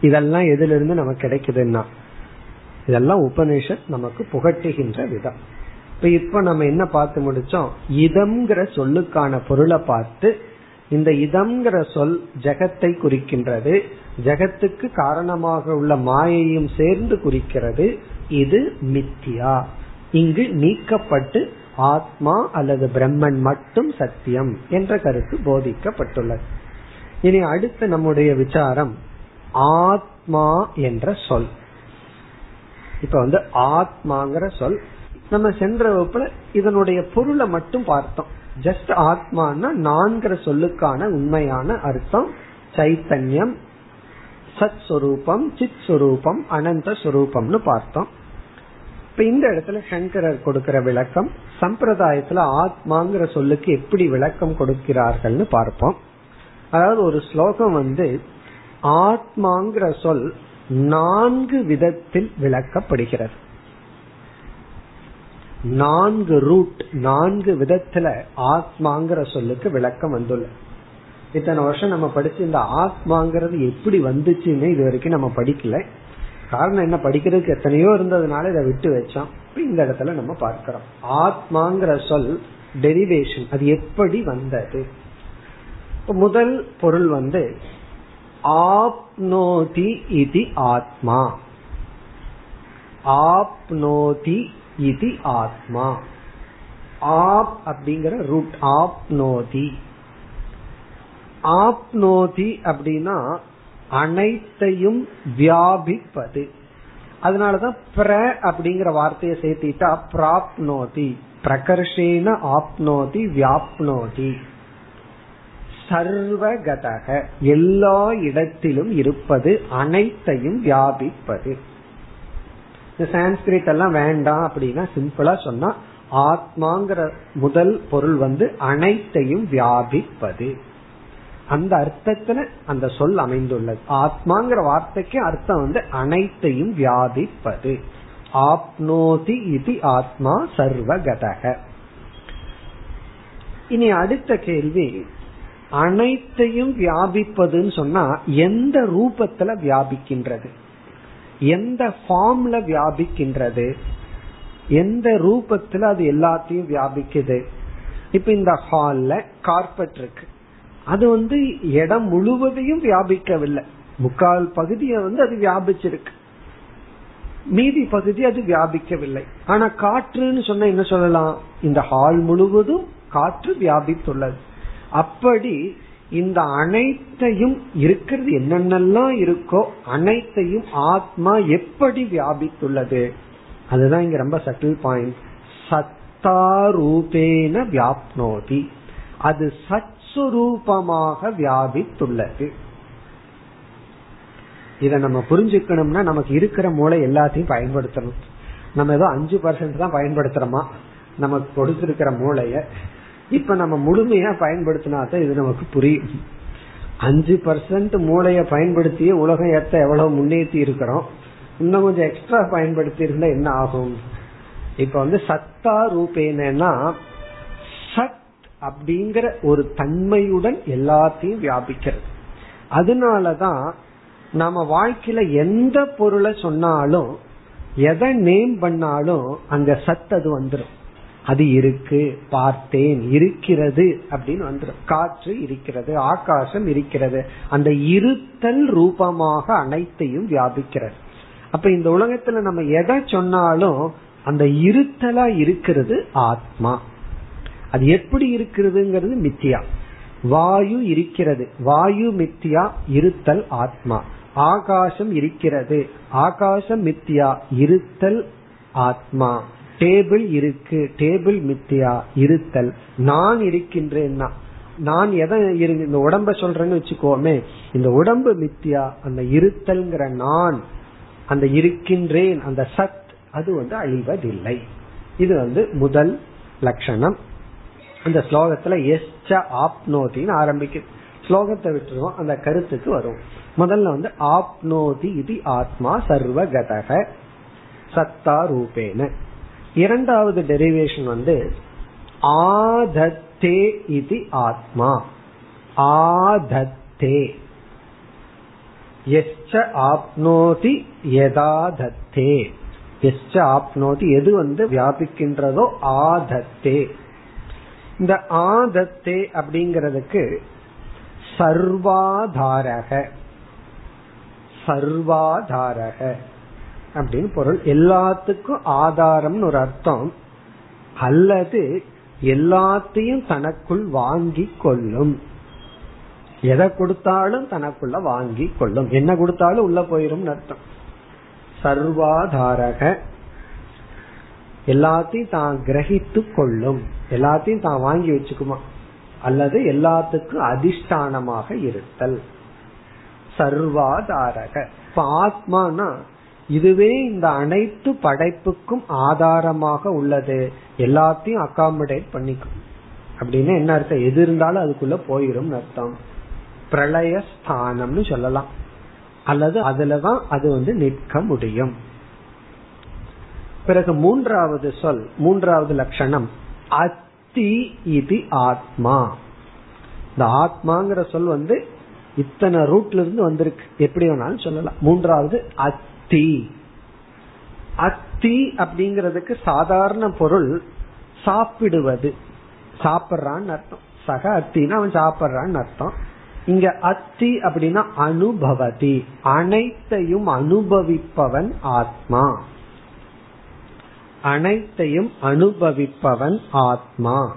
Speaker 1: இதெல்லாம் எதிலிருந்து நமக்கு கிடைக்குதுன்னா இதெல்லாம் உபனிஷத் நமக்கு புகட்டுகின்ற விதம். இப்ப இப்ப நம்ம என்ன பார்த்து முடிச்சோம்? இதம்ங்கிற சொல்லுக்கான பொருளை பார்த்து இந்த இதம்ங்கிற சொல் ஜெகத்தை குறிக்கின்றது ஜெகத்துக்கு காரணமாக உள்ள மாயையும் சேர்ந்து குறிக்கிறது இது மித்தியா. இங்கு நீக்கப்பட்டு ஆத்மா அல்லது பிரம்மன் மட்டும் சத்தியம் என்ற கருத்து போதிக்கப்பட்டுள்ளது. இனி அடுத்து நம்முடைய விசாரம் ஆத்மா என்ற சொல். இப்ப வந்து ஆத்மாங்கிற சொல் நம்ம சென்ற வகுப்புல இதனுடைய பொருளை மட்டும் பார்த்தோம். ஜஸ்ட் ஆத்மானா நான்கிற சொல்லுக்கான உண்மையான அர்த்தம் சைத்தன்யம் சத் சுரூபம் சித் சுரூபம் அனந்த சுரூபம்னு பார்த்தோம். இப்ப இந்த இடத்துல சங்கரர் கொடுக்கிற விளக்கம் சம்பிரதாயத்துல ஆத்மாங்கிற சொல்லுக்கு எப்படி விளக்கம் கொடுக்கிறார்கள்னு பார்ப்போம். அதாவது ஒரு ஸ்லோகம் வந்து ஆத்மாங்கிற சொல் நான்கு விதத்தில் விளக்கப்படுகிறது. நான்கு ரூட் நான்கு விதத்துல ஆத்மாங்கிற சொல்லுக்கு விளக்கம் வந்துள்ள. இத்தனை வருஷம் நம்ம படிச்சு இந்த ஆத்மாங்கிறது எப்படி வந்துச்சுன்னு இது வரைக்கும் நம்ம படிக்கல. காரணம் என்ன? படிக்கிறதுக்கு எத்தனையோ இருந்ததுனால இதை விட்டு வச்சோம். இந்த இடத்துல நம்ம பார்க்கிறோம். ஆத்மாங்கிற சொல் டெரிவேஷன் அது எப்படி வந்தது? முதல் பொருள் வந்து ஆப்னோதி இது ஆத்மா. ஆப்னோதி இது ஆத்மா ஆப் அப்படிங்கிற ரூட் ஆப்னோதி ஆப்னோதி அப்படின்னா அனைத்தையும் வியாபிப்பது அதனாலதான் பிர அப்படிங்கிற வார்த்தையை சேர்த்திட்டா பிராப்னோதி பிரகர்ஷேன ஆப்னோதி வியாப்னோதி சர்வகதக எல்லா இடத்திலும் இருப்பது அனைத்தையும் வியாபிப்பது இந்த சான்ஸ்கிரிட் எல்லாம் வேண்டாம் அப்படின்னா சிம்பிளா சொன்னா ஆத்மாங்கிற முதல் பொருள் வந்து அனைத்தையும் வியாபிப்பது. அந்த அர்த்தத்துல அந்த சொல் அமைந்துள்ளது. ஆத்மாங்கிற வார்த்தைக்கு அர்த்தம் வந்து அனைத்தையும் வியாபிப்பது. ஆப்னோதி இது ஆத்மா சர்வகதக. இனி அடுத்த கேள்வி அனைத்தையும் வியாபிப்பதுன்னு சொன்னா எந்த ரூபத்துல வியாபிக்கின்றது? எந்த ஃபார்ம்ல வியாபிக்கின்றது? எந்த ரூபத்துல அது எல்லாத்தையும் வியாபிக்குது? இப்ப இந்த ஹால்ல கார்பெட் இருக்கு. அது வந்து இடம் முழுவதையும் வியாபிக்கவில்லை. முக்கால் பகுதியை வந்து அது வியாபிச்சிருக்கு. மீதி பகுதி அது வியாபிக்கவில்லை. ஆனா காற்றுன்னு சொன்ன என்ன சொல்லலாம்? இந்த ஹால் முழுவதும் காற்று வியாபித்துள்ளது. அப்படி இந்த அனைத்தையும் இருக்கிறது என்னென்னலாம் இருக்கோ அனைத்தையும் ஆத்மா எப்படி வியாபித்துள்ளது? அதுதான் இங்க ரொம்ப சட்டில் பாயிண்ட் சத்தாரூபேன வியாப்னோதி. அது சத்ஸ்வரூபமாக வியாபித்துள்ளது. இத நம்ம புரிஞ்சுக்கணும்னா நமக்கு இருக்கிற மூளை எல்லாத்தையும் பயன்படுத்தணும். நம்ம ஏதோ அஞ்சு பர்சன்ட் தான் பயன்படுத்துறோமா? நமக்கு கொடுத்திருக்கிற மூளைய. இப்ப நம்ம முழுமையா பயன்படுத்தினா தான் இது நமக்கு புரியும். அஞ்சு பர்சன்ட் மூளைய பயன்படுத்திய உலகம் ஏத்த எவ்வளவு முன்னேற்றி இருக்கிறோம். இன்னும் கொஞ்சம் எக்ஸ்ட்ரா பயன்படுத்தி இருந்தா என்ன ஆகும்? இப்ப வந்து சத்தா ரூபேனா சத் அப்படிங்கிற ஒரு தன்மையுடன் எல்லாத்தையும் வியாபிக்கிறது. அதனாலதான் நம்ம வாழ்க்கையில எந்த பொருளை சொன்னாலும் எதை நேம் பண்ணாலும் அங்க சத் அது வந்துடும் அது இருக்கு பார்த்தேன் இருக்கிறது அப்படின்னு வந்துடும் காற்று இருக்கிறது ஆகாசம் இருக்கிறது. அந்த இருத்தல் ரூபமாக அனைத்தையும் வியாபிக்கிறது. அப்ப இந்த உலகத்துல நம்ம எதை சொன்னாலும் அந்த இருத்தலா இருக்கிறது ஆத்மா. அது எப்படி இருக்கிறதுங்கிறது மித்தியா. வாயு இருக்கிறது. வாயு மித்தியா இருத்தல் ஆத்மா. ஆகாசம் இருக்கிறது. ஆகாசம் மித்தியா இருத்தல் ஆத்மா. டேபிள் இருக்கு டேபிள் மித்தியா இருத்தல். நான் இருக்கின்றேன்னா நான் எதை இந்த உடம்ப சொல்றேன்னு வச்சுக்கோமே இந்த உடம்பு மித்தியா அந்த இருத்தல்ங்கிற நான் அந்த இருக்கின்றேன் அந்த சத் அது வந்து அழிவதில்லை. இது வந்து முதல் லட்சணம். அந்த ஸ்லோகத்துல எஸ்ச ஆப்னோதின்னு ஆரம்பிக்குது ஸ்லோகத்தை விட்டுருவோம் அந்த கருத்துக்கு வரும். முதல்ல வந்து ஆப்னோதி இது ஆத்மா சர்வகதக சத்தா ரூபேன. இரண்டாவது டெரிவேஷன் வந்து ஆதத்தே இது ஆத்மா. ஆதத்தே எச்ச ஆப்னோதி யதாதத்தே எச்ச ஆப்னோதி எது வந்து வியாபிக்கின்றதோ ஆதத்தே இந்த ஆதத்தே அப்படிங்கிறதுக்கு சர்வாதாரக. சர்வாதாரக. அப்படின்னு பொருள். எல்லாத்துக்கும் ஆதாரம்னு ஒரு அர்த்தம். அல்லது எல்லாத்தையும் தனக்குள் வாங்கி கொள்ளும். எதை கொடுத்தாலும் தனக்குள்ள வாங்கி கொள்ளும். என்ன கொடுத்தாலும் உள்ள போயிரும் அர்த்தம். சர்வாதாரக. எல்லாத்தையும் தான் கிரகித்து கொள்ளும். எல்லாத்தையும் தான் வாங்கி வச்சுக்குமா? அல்லது எல்லாத்துக்கும் அதிஷ்டானமாக இருத்தல். சர்வாதாரக. இப்ப ஆத்மானா இதுவே இந்த அனைத்து படைப்புக்கும் ஆதாரமாக உள்ளது. எல்லாத்தையும் அகாமடேட் பண்ணிக்கும். அப்படின்னு என்ன அர்த்தம்? எது இருந்தாலும் அதுக்குள்ள போயிரும் அர்த்தம். பிரளயஸ்தானம்னு சொல்லலாம். அல்லது அதுலதான் அது வந்து நிற்க முடியும். பிறகு மூன்றாவது சொல் மூன்றாவது லட்சணம். அத்தி இது ஆத்மா. இந்த ஆத்மாங்கிற சொல் வந்து இத்தனை ரூட்ல இருந்து வந்திருக்கு. எப்படி வேணாலும் சொல்லலாம். மூன்றாவது அத்தி. அத்தி அப்படிங்கிறதுக்கு சாதாரண பொருள் சாப்பிடுவது. சாப்பிட்றான்னு அர்த்தம். சக அத்தினா அவன் சாப்பிட்றான்னு அர்த்தம். இங்க அத்தி அப்படின்னா அனுபவதி. அனைத்தையும் அனுபவிப்பவன் ஆத்மா. அனைத்தையும் அனுபவிப்பவன் ஆத்மா.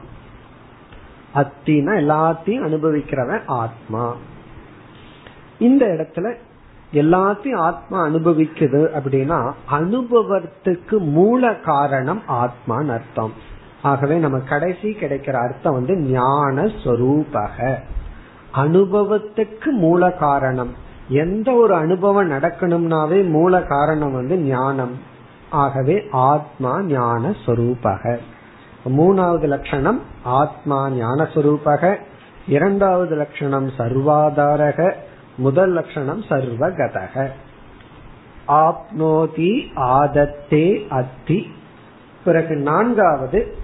Speaker 1: அத்தினா எல்லாத்தையும் அனுபவிக்கிறவன் ஆத்மா. இந்த இடத்துல எல்லாத்தையும் ஆத்மா அனுபவிக்குது அப்படின்னா அனுபவத்துக்கு மூல காரணம் ஆத்மான்னு அர்த்தம். ஆகவே நம்ம கடைசி கிடைக்கிற அர்த்தம் வந்து ஞான சொரூபக. அனுபவத்துக்கு மூல காரணம். எந்த ஒரு அனுபவம் நடக்கணும்னாவே மூல காரணம் வந்து ஞானம். ஆகவே ஆத்மா ஞான சொரூபக. மூணாவது லட்சணம் ஆத்மா ஞானஸ்வரூபக இரண்டாவது லட்சணம் சர்வாதாரக. முதல் லட்சணம் சர்வகதக. ஆப்னோதி ஆதத்தே அத்தி. பிறகு நான்காவது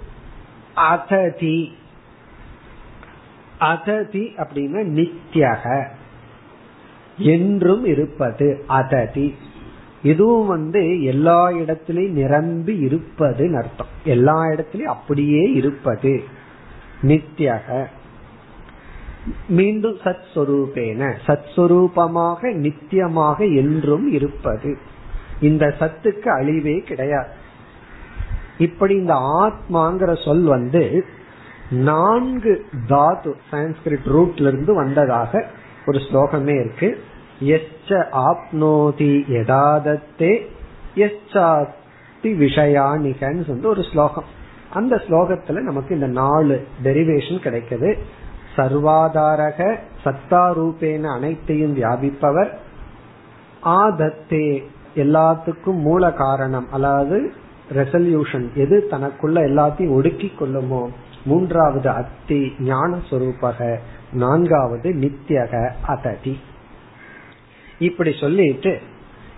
Speaker 1: அததி. அததி அப்படின்னா நித்தியக என்றும் இருப்பது அததி. இதுவும் வந்து எல்லா இடத்திலையும் நிரம்பி இருப்பதுன்னு அர்த்தம். எல்லா இடத்திலையும் அப்படியே இருப்பது நித்யக. மீண்டும் சத் சொரூபேன சத் சொரூபமாக நித்தியமாக என்றும் இருப்பது. இந்த சத்துக்கு அழிவே கிடையாது. இப்படி இந்த ஆத்மாங்கிற சொல் வந்து நான்கு தாது சான்ஸ்கிரிட் ரூட்ல இருந்து வந்ததாக ஒரு ஸ்லோகமே இருக்கு. எச்ச ஆப்னோதி யதாதத்தே எச்சாத்தி விஷயானிகன்னு சொல்லி ஒரு ஸ்லோகம். அந்த ஸ்லோகத்துல நமக்கு இந்த நாலு டெரிவேஷன் கிடைக்குது. சர்வாதாரக சத்தாரூபேன அனைத்தையும் வியாபிப்பவர். ஆதத்தே எல்லாத்துக்கும் மூல காரணம் அதாவது ரெசல்யூஷன் எது தனக்குள்ள எல்லாத்தையும் ஒடுக்கி கொள்ளுமோ. மூன்றாவது அத்தி ஞான சொரூபக நான்காவது நித்தியக அததி. இப்படி சொல்லிட்டு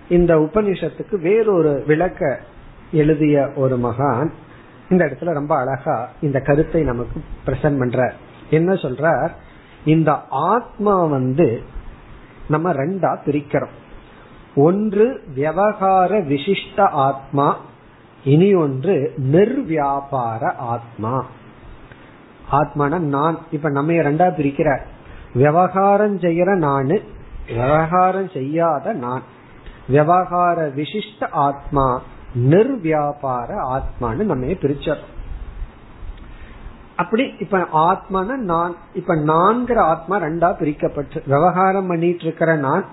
Speaker 1: இந்த உபனிஷத்துக்கு வேறொரு விளக்க எழுதிய ஒரு மகான் இந்த இடத்துல ரொம்ப அழகா இந்த கருத்தை நமக்கு பிரசன்ட் பண்ற என்ன சொல்ற இந்த ஆத்மா வந்து நம்ம ரெண்டா பிரிக்கிறோம். ஒன்று விவகார விசிஷ்ட ஆத்மா இனி ஒன்று நிர்வியாபார ஆத்மா. ஆத்மான நான். இப்ப நம்ம ரெண்டா பிரிக்கிற விவகாரம் செய்யற நானு விவகாரம் செய்யாத நான். விவகார விசிஷ்ட ஆத்மா நிர்வியாபார ஆத்மான்னு நம்ம பிரிச்சோம். அப்படி இப்ப ஆத்மான நான் இப்ப நான்கிற ஆத்மா ரெண்டா பிரிக்கப்பட்டு விவகாரம் பண்ணிட்டு இருக்கிற நான்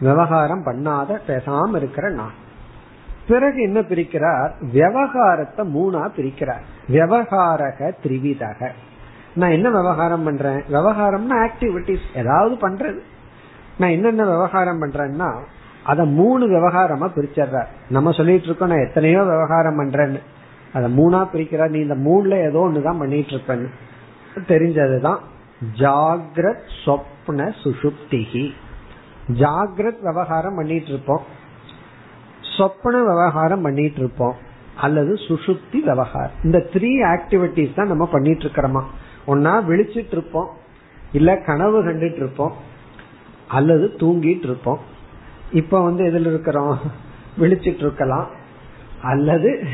Speaker 1: விவகாரம் பண்ணாத பேசாம இருக்கிற நான். பிறகு என்ன பிரிக்கிறார்? விவகாரத்தை மூணா பிரிக்கிறார். விவகாரக திரிவிதக. நான் என்ன விவகாரம் பண்றேன்? விவகாரம்னா ஆக்டிவிட்டிஸ் ஏதாவது பண்றது. நான் என்னென்ன விவகாரம் பண்றேன்னா அத மூணு விவகாரமா பிரிச்சர்ற நம்ம சொல்லிட்டு இருக்கோம் நான் எத்தனையோ விவகாரம் பண்றேன்னு. அத மூணா பிரிக்கிறார் நீ இந்த மூணுல ஏதோ ஒண்ணுதான் பண்ணிட்டு இருப்பேன் தெரிஞ்சதுதான் ஜாகிரத் சொப்ன சுஷுப்திகி ஜாகிரத் விவகாரம் பண்ணிட்டு இருப்போம் சொப்பன விவகாரம் பண்ணிட்டு இருப்போம் அல்லது சுசுப்தி விவகாரம். இந்த த்ரீ ஆக்டிவிட்டிஸ் தான் நம்ம பண்ணிட்டு இருக்கிறோமா ஒன்னா விழிச்சிட்டு இருப்போம் இல்ல கனவு கண்டுட்டு இருப்போம் அல்லது தூங்கிட்டு இருப்போம் இப்ப வந்து எதுல இருக்கிறோம்? விழிச்சிட்டு இருக்கலாம் அல்லது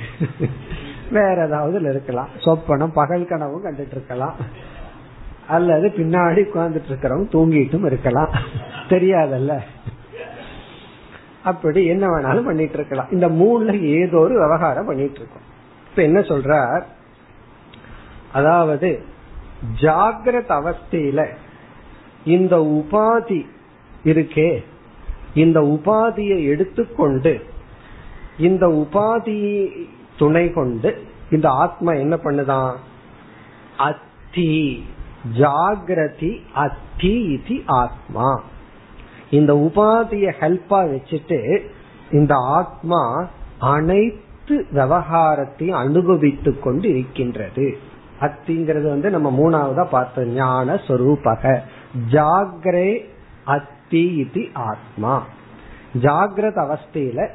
Speaker 1: வேற ஏதாவது இருக்கலாம். சொப்பனம் பகல் கனவும் கண்டுட்டு இருக்கலாம். அல்லது பின்னாடி உட்கார்ந்துட்டு இருக்கிறவங்க தூங்கிட்டும் இருக்கலாம். தெரியாதல்ல. அப்படி என்ன வேணாலும் பண்ணிட்டு இருக்கலாம். இந்த மூணுல ஏதோ ஒரு விவகாரம் பண்ணிட்டு இருக்கோம். இப்ப என்ன சொல்றார்? அதாவது ஜாகிரத அவஸ்தையில இந்த உபாதி இருக்கே. இந்த உபாதியை எடுத்துக்கொண்டு இந்த உபாதி துணை கொண்டு இந்த ஆத்மா என்ன பண்ணுதான் அத்தி ஜாகிரதி அத்தி இது ஆத்மா. இந்த உபாதிய ஹெல்ப்பா வச்சுட்டு இந்த ஆத்மா அனைத்து விவகாரத்தையும் அனுபவித்து கொண்டு இருக்கின்றது. அத்திங்கிறது வந்து நம்ம மூணாவதா பார்த்தோம். ஞான சொரூபக. ஜாகிரே அத்தி இது ஆத்மா. ஜாகிரத அவஸ்தையில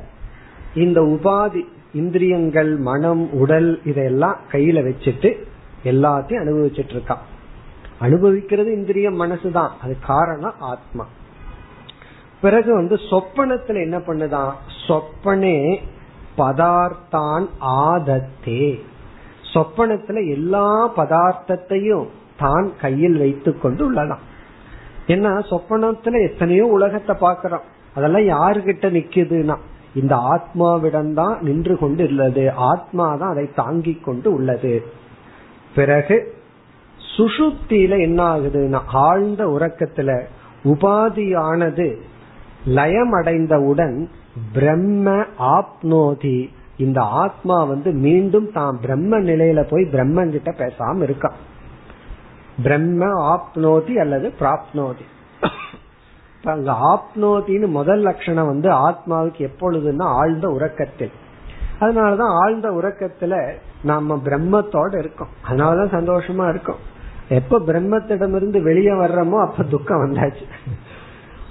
Speaker 1: இந்த உபாதி இந்திரியங்கள் மனம் உடல் இதையெல்லாம் கையில வச்சுட்டு எல்லாத்தையும் அனுபவிச்சுட்டு இருக்கான் அனுபவிக்கிறது இந்திரியம் மனசுதான் அது காரணம் ஆத்மா. பிறகு வந்து சொப்பனத்துல என்ன பண்ணுதான்? சொப்பனே பதார்த்தான் ஆதத்தே. சொப்பனத்துல எல்லா பதார்த்தத்தையும் தான் கையில் வைத்து கொண்டு உள்ளலாம். ஏன்னா சொப்பனத்துல எத்தனையோ உலகத்தை பாக்கிறோம் அதெல்லாம் யாருகிட்ட நிக்குதுன்னா? இந்த ஆத்மாவிடம்தான் நின்று கொண்டு உள்ளது ஆத்மா தான் அதை தாங்கி கொண்டு உள்ளது. பிறகு சுசுப்தியில என்ன ஆகுதுன்னா ஆழ்ந்த உறக்கத்துல உபாதியானது லயம் அடைந்தவுடன் பிரம்ம ஆப்னோதி. இந்த ஆத்மா வந்து மீண்டும் தான் பிரம்ம நிலையில போய் பிரம்மன் கிட்ட பேசாம இருக்கான் பிரம்ம ஆப்னோதி அல்லது பிராப்னோதி. அங்க ஆப்னோதின்னு முதல் லட்சணம் வந்து ஆத்மாவுக்கு எப்பொழுதுன்னா ஆழ்ந்த உறக்கத்தில். அதனாலதான் ஆழ்ந்த உறக்கத்துல நாம பிரம்மத்தோட இருக்கோம். அதனாலதான் சந்தோஷமா இருக்கும். எப்ப பிரம்மத்திடமிருந்து வெளியே வர்றோமோ அப்ப துக்கம் வந்தாச்சு.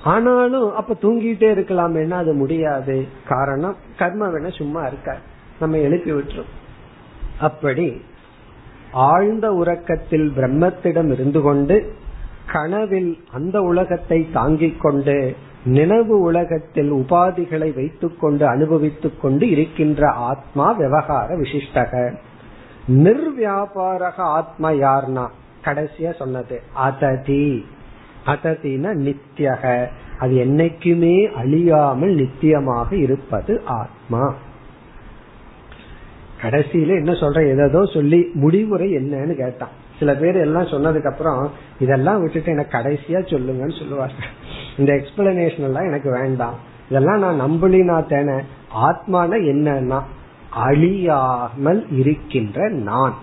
Speaker 1: ஆனாலும் அப்ப தூங்கிட்டே இருக்கலாமேனா அது முடியாது. காரணம் கர்ம வேணா சும்மா இருக்காது. நம்ம எழுப்பி விட்டுரும். அப்படி ஆழ்ந்த உறக்கத்தில் பிரம்மத்திடம் இருந்து கொண்டு கனவில் அந்த உலகத்தை தாங்கிக் கொண்டு நினைவு உலகத்தில் உபாதிகளை வைத்துக் கொண்டு அனுபவித்துக் கொண்டு இருக்கின்ற ஆத்மா விவகார விசிஷ்டக. நிர்வியாபாரக ஆத்மா யார்னா? கடைசியா சொன்னது அததி. அததின நித்தியக அது என்னைக்குமே அழியாமல் நித்தியமாக இருப்பது ஆத்மா. கடைசியில என்ன சொல்ற ஏதோ சொல்லி முடிவுரை என்னன்னு கேட்டான். சில பேர் எல்லாம் சொன்னதுக்கு அப்புறம் இதெல்லாம் விட்டுட்டு எனக்கு கடைசியா சொல்லுங்கன்னு சொல்லுவாங்க. இந்த எக்ஸ்பிளனேஷன் எல்லாம் எனக்கு வேண்டாம். இதெல்லாம் நான் நம்பலினா தேன. ஆத்மான என்னன்னா அழியாமல் இருக்கின்ற நான்.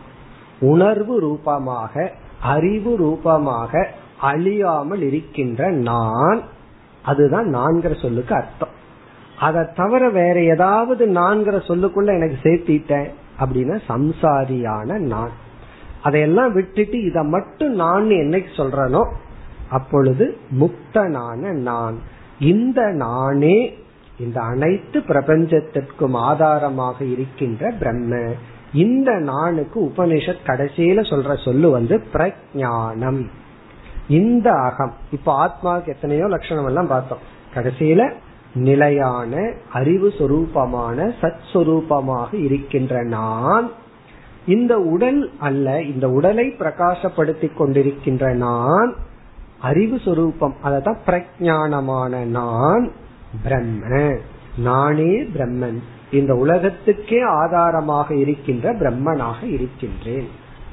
Speaker 1: உணர்வு ரூபமாக அறிவு ரூபமாக அழியாமல் இருக்கின்ற நான் அதுதான் நான்கிற சொல்லுக்கு அர்த்தம். அதை தவிர வேற ஏதாவது நான்கிற சொல்லுக்குள்ள எனக்கு சேர்த்திட்டேன் அப்படின்னா சம்சாரியான நான். அதையெல்லாம் விட்டுட்டு இத மட்டும் நான் என்னைக்கு சொல்றனோ அப்பொழுது முக்தனான நான். இந்த நானே இந்த அனைத்து பிரபஞ்சத்திற்கும் ஆதாரமாக இருக்கின்ற பிரம்ம. இந்த நானுக்கு உபனிஷத் கடைசியில சொல்ற சொல்லு வந்து பிரஜானம். இந்த அகம். இப்ப ஆத்மாவுக்கு எத்தனையோ லட்சணம் எல்லாம் பார்த்தோம். கடைசியில நிலையான அறிவு சொரூபமான சத் சொரூபமாக இருக்கின்ற நான் இந்த உடல் அல்ல இந்த உடலை பிரகாசப்படுத்திக் கொண்டிருக்கின்ற நான் அறிவு சொரூபம் அததான் பிரஜானமான நான் பிரம்ம நானே பிரம்மன். இந்த உலகத்துக்கே ஆதாரமாக இருக்கின்ற பிரம்மனாக இருக்கின்றேன்.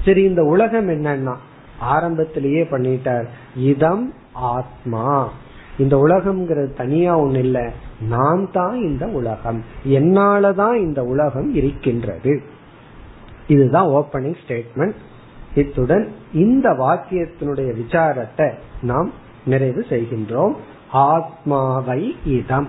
Speaker 1: சரி இந்த உலகம் என்னன்னா ஆரம்பத்திலேயே பண்ணிட்டார். இதம் ஆத்மா. இந்த உலகம்ங்கிறது தனியா ஒண்ணு இல்ல. நான் தான் இந்த உலகம். என்னாலதான் இந்த உலகம் இருக்கின்றது. இதுதான் ஓபனிங் ஸ்டேட்மெண்ட் இத்துடன் இந்த வாக்கியத்தினுடைய விசாரத்தை நாம் நிறைவு செய்கின்றோம். ஆத்மாவை இதம்.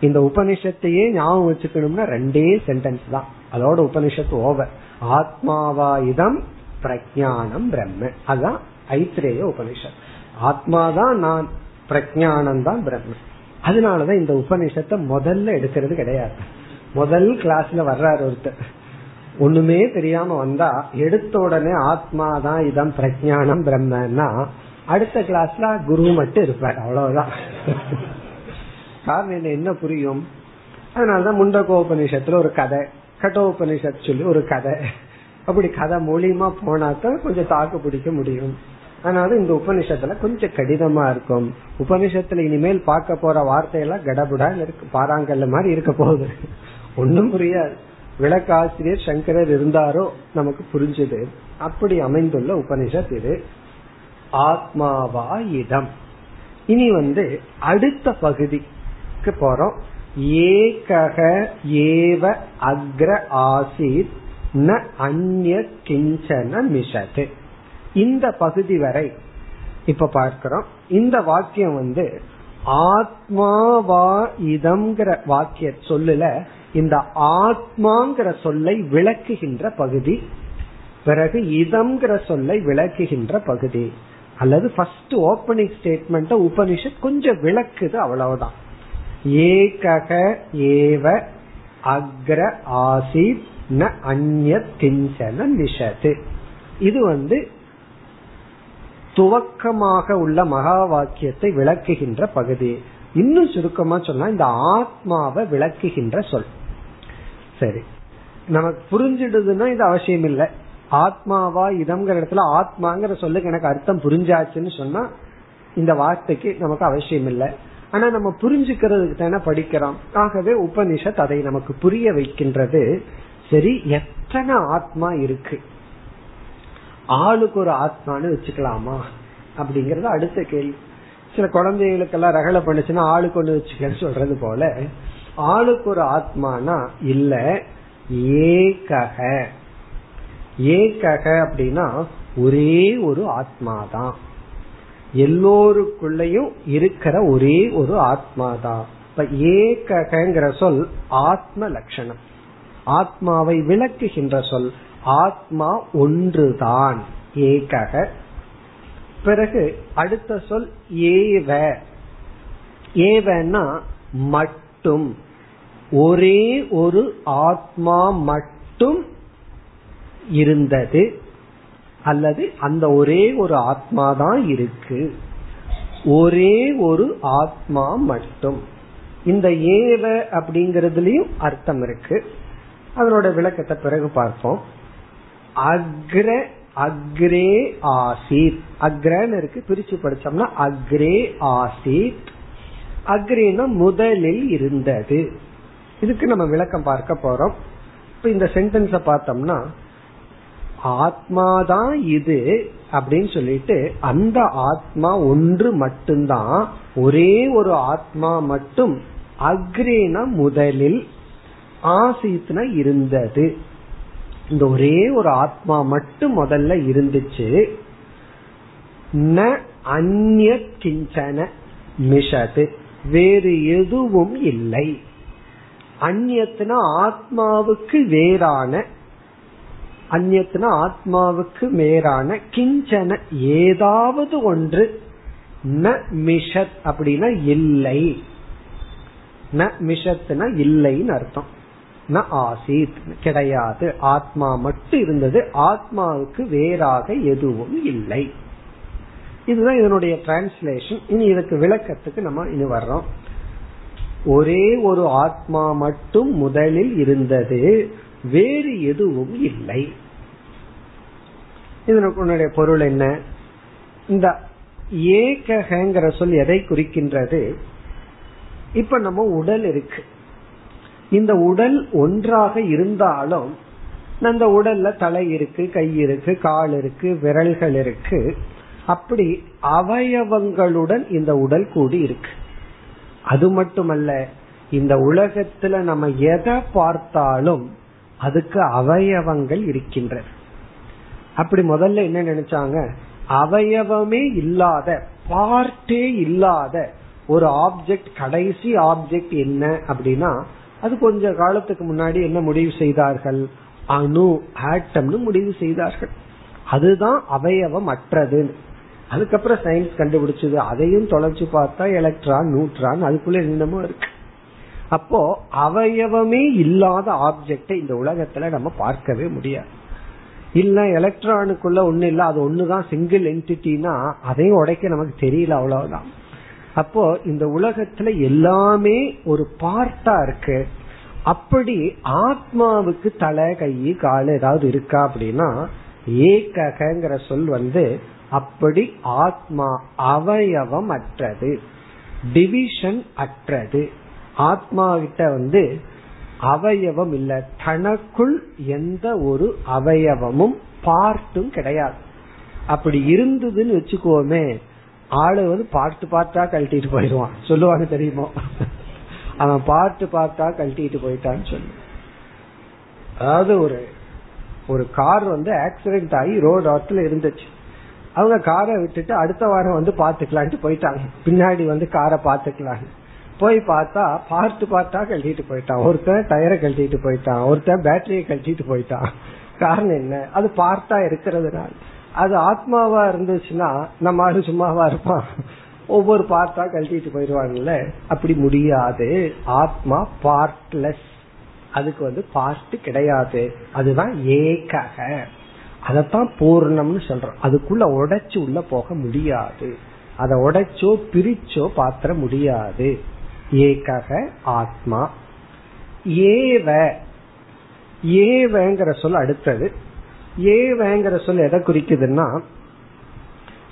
Speaker 1: இந்த உபனிஷத்தையே ஞாபகம் வச்சுக்கணும்னா ரெண்டே சென்டென்ஸ் தான். அதோட உபனிஷத்து ஓவர் ஆத்மாவா இதம் பிரஜானம் பிரம்ம. அதுதான் ஐத்திரேய உபனிஷத். ஆத்மாதான் நான் பிரஜானம் தான் பிரம்ம. அதனாலதான் இந்த உபனிஷத்தை முதல்ல எடுக்கிறது கிடையாது. முதல் கிளாஸ்ல வர்றாரு ஒருத்தர். ஒண்ணுமே தெரியாம வந்தா எடுத்த உடனே ஆத்மா தான் இதான் பிரஜானம் பிரம்மன்னா அடுத்த கிளாஸ்ல குரு மட்டும் இருப்பார். அவ்வளவுதான். காரணம் என்ன புரியும்? அதனாலதான் முண்டகோபனிஷத்துல ஒரு கதை கட்டோபனிஷத் சொல்லி ஒரு கதை. அப்படி கதை மூலியமா போனாத்தான் கொஞ்சம் தாக்கு பிடிக்க முடியும். அதனால இந்த உபனிஷத்துல கொஞ்சம் கடினமா இருக்கும். உபனிஷத்துல இனிமேல் பார்க்க போற வார்த்தையெல்லாம் கடபுடா இருக்கு பாறாங்கல்ல மாதிரி இருக்க போகுது. ஒன்னும் புரியாது. விளக்காசிரியர் சங்கரர் இருந்தாரோ நமக்கு புரிஞ்சது. அப்படி அமைந்துள்ள உபனிஷத் இது. ஆத்மாவா இடம் இனி வந்து அடுத்த பகுதிக்கு போறோம். ஏகக ஏவ அக்ர ஆசித் ந அந்ய கிஞ்சன மிஷது. இந்த பகுதி வரை இப்ப பார்க்கிறோம். இந்த வாக்கியம் வந்து ஆத்மாவா இதம்ங்கிற வாக்கிய சொல்லுல இந்த ஆத்மாங்கிற சொல்லை விளக்குகின்ற பகுதி பிறகு இதம்ங்கிற சொல்லை விளக்குகின்ற பகுதி அல்லது ஃபர்ஸ்ட் ஓப்பனிங் ஸ்டேட்மெண்ட் உபனிஷத் கொஞ்சம் விளக்குது அவ்வளவுதான். ஏகக ஏவ அக்ர ஆசித் ந அந்ய கிஞ்சன நிஷது இது வந்து துவக்கமாக உள்ள மகா வாக்கியத்தை விளக்குகின்ற பகுதி. இன்னும் சுருக்கமா சொன்னா இந்த ஆத்மாவை விளக்குகின்ற சொல். சரி. நமக்கு புரிஞ்சிடுதுன்னா இது அவசியம் இல்லை. ஆத்மாவா இதம்ங்கிற இடத்துல ஆத்மாங்கிற சொல்லுக்கு எனக்கு அர்த்தம் புரிஞ்சாச்சுன்னு சொன்னா இந்த வார்த்தைக்கு நமக்கு அவசியம் இல்லை. ஆனா நம்ம புரிஞ்சுக்கிறதுக்கு தானே படிக்கிறோம். ஆகவே உபனிஷத் அதை நமக்கு புரிய வைக்கின்றது. சரி எத்தனை ஆத்மா இருக்கு? ஆளுக்கு ஒரு ஆத்மான்னு வச்சுக்கலாமா? அப்படிங்கறது அடுத்த கேள்வி. சில குழந்தைகளுக்கெல்லாம் ரகலை பண்ணுச்சுன்னா ஆளுக்கு ஒண்ணு வச்சுக்கன்னு சொல்றது போல. ஆளுக்கு ஒரு ஆத்மானா இல்ல ஏகக. ஏகக அப்படின்னா ஒரே ஒரு ஆத்மாதான். எல்லோருக்குள்ளயும் இருக்கிற ஒரே ஒரு ஆத்மாதான். இப்ப ஏகங்கிற சொல் ஆத்ம லட்சணம். ஆத்மாவை விளக்குகின்ற சொல் ஆத்மா ஒன்றுதான் ஏகக. பிறகு அடுத்த சொல் ஏவ. ஏவன்னா மட்டும். ஒரே ஒரு ஆத்மா மட்டும் இருந்தது அல்லது அந்த ஒரே ஒரு ஆத்மா தான் இருக்கு. ஒரே ஒரு ஆத்மா மட்டும். இந்த ஏவ அப்படிங்கறதுலயும் அர்த்தம் இருக்கு. அதனோட விளக்கத்தை பிறகு பார்ப்போம். அக்ர அக்ரே ஆசித். அக்ரன்னு இருக்கு பிரிச்சு படிச்சோம்னா அக்ரே ஆசித். அக்ரேனா முதலில் இருந்தது. இதுக்கு நம்ம விளக்கம் பார்க்க போறோம். இப்ப இந்த சென்டென்ஸ பார்த்தோம்னா ஆத்மாதான் இது அப்படின்னு சொல்லிட்டு அந்த ஆத்மா ஒன்று மட்டும்தான் ஒரே ஒரு ஆத்மா மட்டும் அக்ரேனா முதலில் ஆசித்னா இருந்தது. இந்த ஒரே ஒரு ஆத்மா மட்டும் முதல்ல இருந்துச்சு. ந அந்நிய கிஞ்சன மிஷது. வேறு எதுவும் இல்லை. அந்நியத்துனா ஆத்மாவுக்கு வேறான அந்நியத்துனா ஆத்மாவுக்கு மேலான கிஞ்சன ஏதாவது ஒன்று ந மிஷத் அப்படின்னா இல்லை. ந மிஷத்னா இல்லைன்னு அர்த்தம். ந ஆசித் கிடையாது. ஆத்மா மட்டும் இருந்தது ஆத்மாவுக்கு வேறாக எதுவும் இல்லை. இதுதான் இதனுடைய டிரான்ஸ்லேஷன் இனி இதுக்கு விளக்கத்துக்கு நம்ம இனி வர்றோம். ஒரே ஒரு ஆத்மா மட்டும் முதலில் இருந்தது வேறு எதுவும் இல்லை. இதனுடைய பொருள் என்ன? இந்த ஏகங்கிற சொல் எதை குறிக்கின்றது? இப்ப நம்ம உடல் இருக்கு. இந்த உடல் ஒன்றாக இருந்தாலும் அந்த உடல்ல தலை இருக்கு கை இருக்கு கால் இருக்கு விரல்கள் இருக்கு. அப்படி அவயவங்களுடன் இந்த உடல் கூடி இருக்கு. அது மட்டுமல்ல இந்த உலகத்துல நம்ம எதை பார்த்தாலும் அதுக்கு அவயவங்கள் இருக்கின்றது அப்படி முதல்ல என்ன நினைச்சாங்க? அவயவமே இல்லாத பார்ட்டே இல்லாத ஒரு ஆப்ஜெக்ட் கடைசி ஆப்ஜெக்ட் என்ன அப்படின்னா அது கொஞ்ச காலத்துக்கு முன்னாடி என்ன முடிவு செய்தார்கள்? அணு ஆட்டம்னு முடிவு செய்தார்கள். அதுதான் அவயவம் அற்றது அதுக்கப்புறம் சயின்ஸ் கண்டுபிடிச்சது. அதையும் தொலைச்சு பார்த்தா எலக்ட்ரான் நியூட்ரான் அதுக்குள்ள என்னமோ இருக்கு. அப்போ அவயவமே இல்லாத ஆப்ஜெக்டை இந்த உலகத்துல நம்ம பார்க்கவே முடியாது. இல்ல எலக்ட்ரானுக்குள்ள ஒண்ணு இல்ல அது ஒண்ணுதான். சிங்கிள் என்டிட்டினா அதையும் உடைக்க நமக்கு தெரியல அவ்வளவுதான். அப்போ இந்த உலகத்துல எல்லாமே ஒரு பார்ட்டா இருக்கு. அப்படி ஆத்மாவுக்கு தலை கை கால் ஏதாவது இருக்கா அப்படின்னா ஏகங்கிற சொல் வந்து அப்படி ஆத்மா அவயவம் அற்றது டிவிஷன் அற்றது. ஆத்மா கிட்ட வந்து அவயவம் இல்ல. தனக்குள் எந்த ஒரு அவயவமும் பார்ட்டும் கிடையாது. அப்படி இருந்ததுன்னு வச்சுக்கோமே ஆளு வந்து பார்த்து பார்த்தா கழட்டிட்டு போயிடுவான். சொல்லுவாங்க தெரியுமோ? அவன் பார்த்து பார்த்தா கழட்டிட்டு போயிட்டான்னு சொல்லு. அதாவது ஒரு ஒரு கார் வந்து ஆக்சிடென்ட் ஆகி ரோடு ஓரத்துல இருந்துச்சு. அவங்க காரை விட்டுட்டு அடுத்த வாரம் வந்து பாத்துக்கலான்ட்டு போயிட்டாங்க. பின்னாடி வந்து காரை பாத்துக்கலாம் போய் பார்த்தா பார்த்து பார்த்தா கழட்டிட்டு போயிட்டான். ஒருத்தன் டயரை கழட்டிட்டு போயிட்டான். ஒருத்தன் பேட்டரியை கழட்டிட்டு போயிட்டான். காரணம் என்ன? அது பார்த்தா இருக்கிறதுனால. அது ஆத்மாவா இருந்துச்சுன்னா நம்ம ஆளு சும்மாவா இருப்பான். ஒவ்வொரு பார்த்தா கழட்டிட்டு போயிடுவாங்கல்ல? அப்படி முடியாது. ஆத்மா பார்ட்லெஸ் அதுக்கு வந்து பார்ட் கிடையாது. அதுதான் ஏகக. அதத்தான் பூர்ணம்னு சொல்றோம். அதுக்குள்ள உடைச்சு உள்ள போக முடியாது. அதை உடைச்சோ பிரிச்சோ பாத்திர முடியாது. ஏகக ஆத்மா. ஏவ. ஏவங்கிற சொல் அடுத்தது. ஏவங்கிற சொல் எதை குறிக்குதுன்னா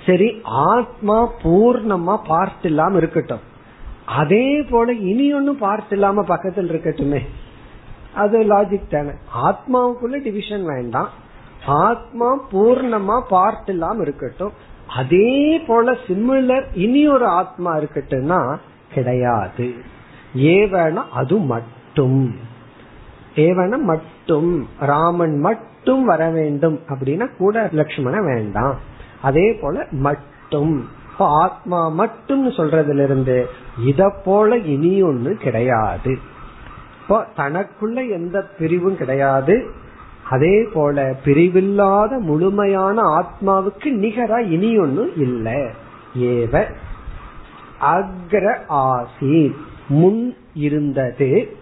Speaker 1: சரி ஆத்மா பூர்ணமா பார்ட் இல்லாம இருக்கட்டும். அதே போல இனி ஒன்னும் பார்ட் இல்லாம பக்கத்தில் இருக்கட்டுமே. அது லாஜிக் தானே. ஆத்மாவுக்குள்ள டிவிஷன் வேண்டாம். ஆத்மா பூர்ணமா பார்ட் இல்லாம இருக்கட்டும். அதே போல சிமிலர் இனி ஒரு ஆத்மா இருக்கட்டும்னா கிடையாது. ஏவன அது மட்டும். ஏவன மட்டும். ராமன் மட்டும் வர வேண்டும் அப்படின்னா கூட லட்சுமண வேண்டாம். அதே போல மட்டும். ஆத்மா மட்டும் சொல்றதுல இருந்து இத போல இனி ஒண்ணு கிடையாது. இப்போ தனக்குள்ள எந்த பிரிவும் கிடையாது. அதே போல பிரிவில்லாத முழுமையான ஆத்மாவுக்கு நிகரா இனி ஒன்னும் இல்லை. ஏவ அக்ர ஆசி முன் இருந்தது.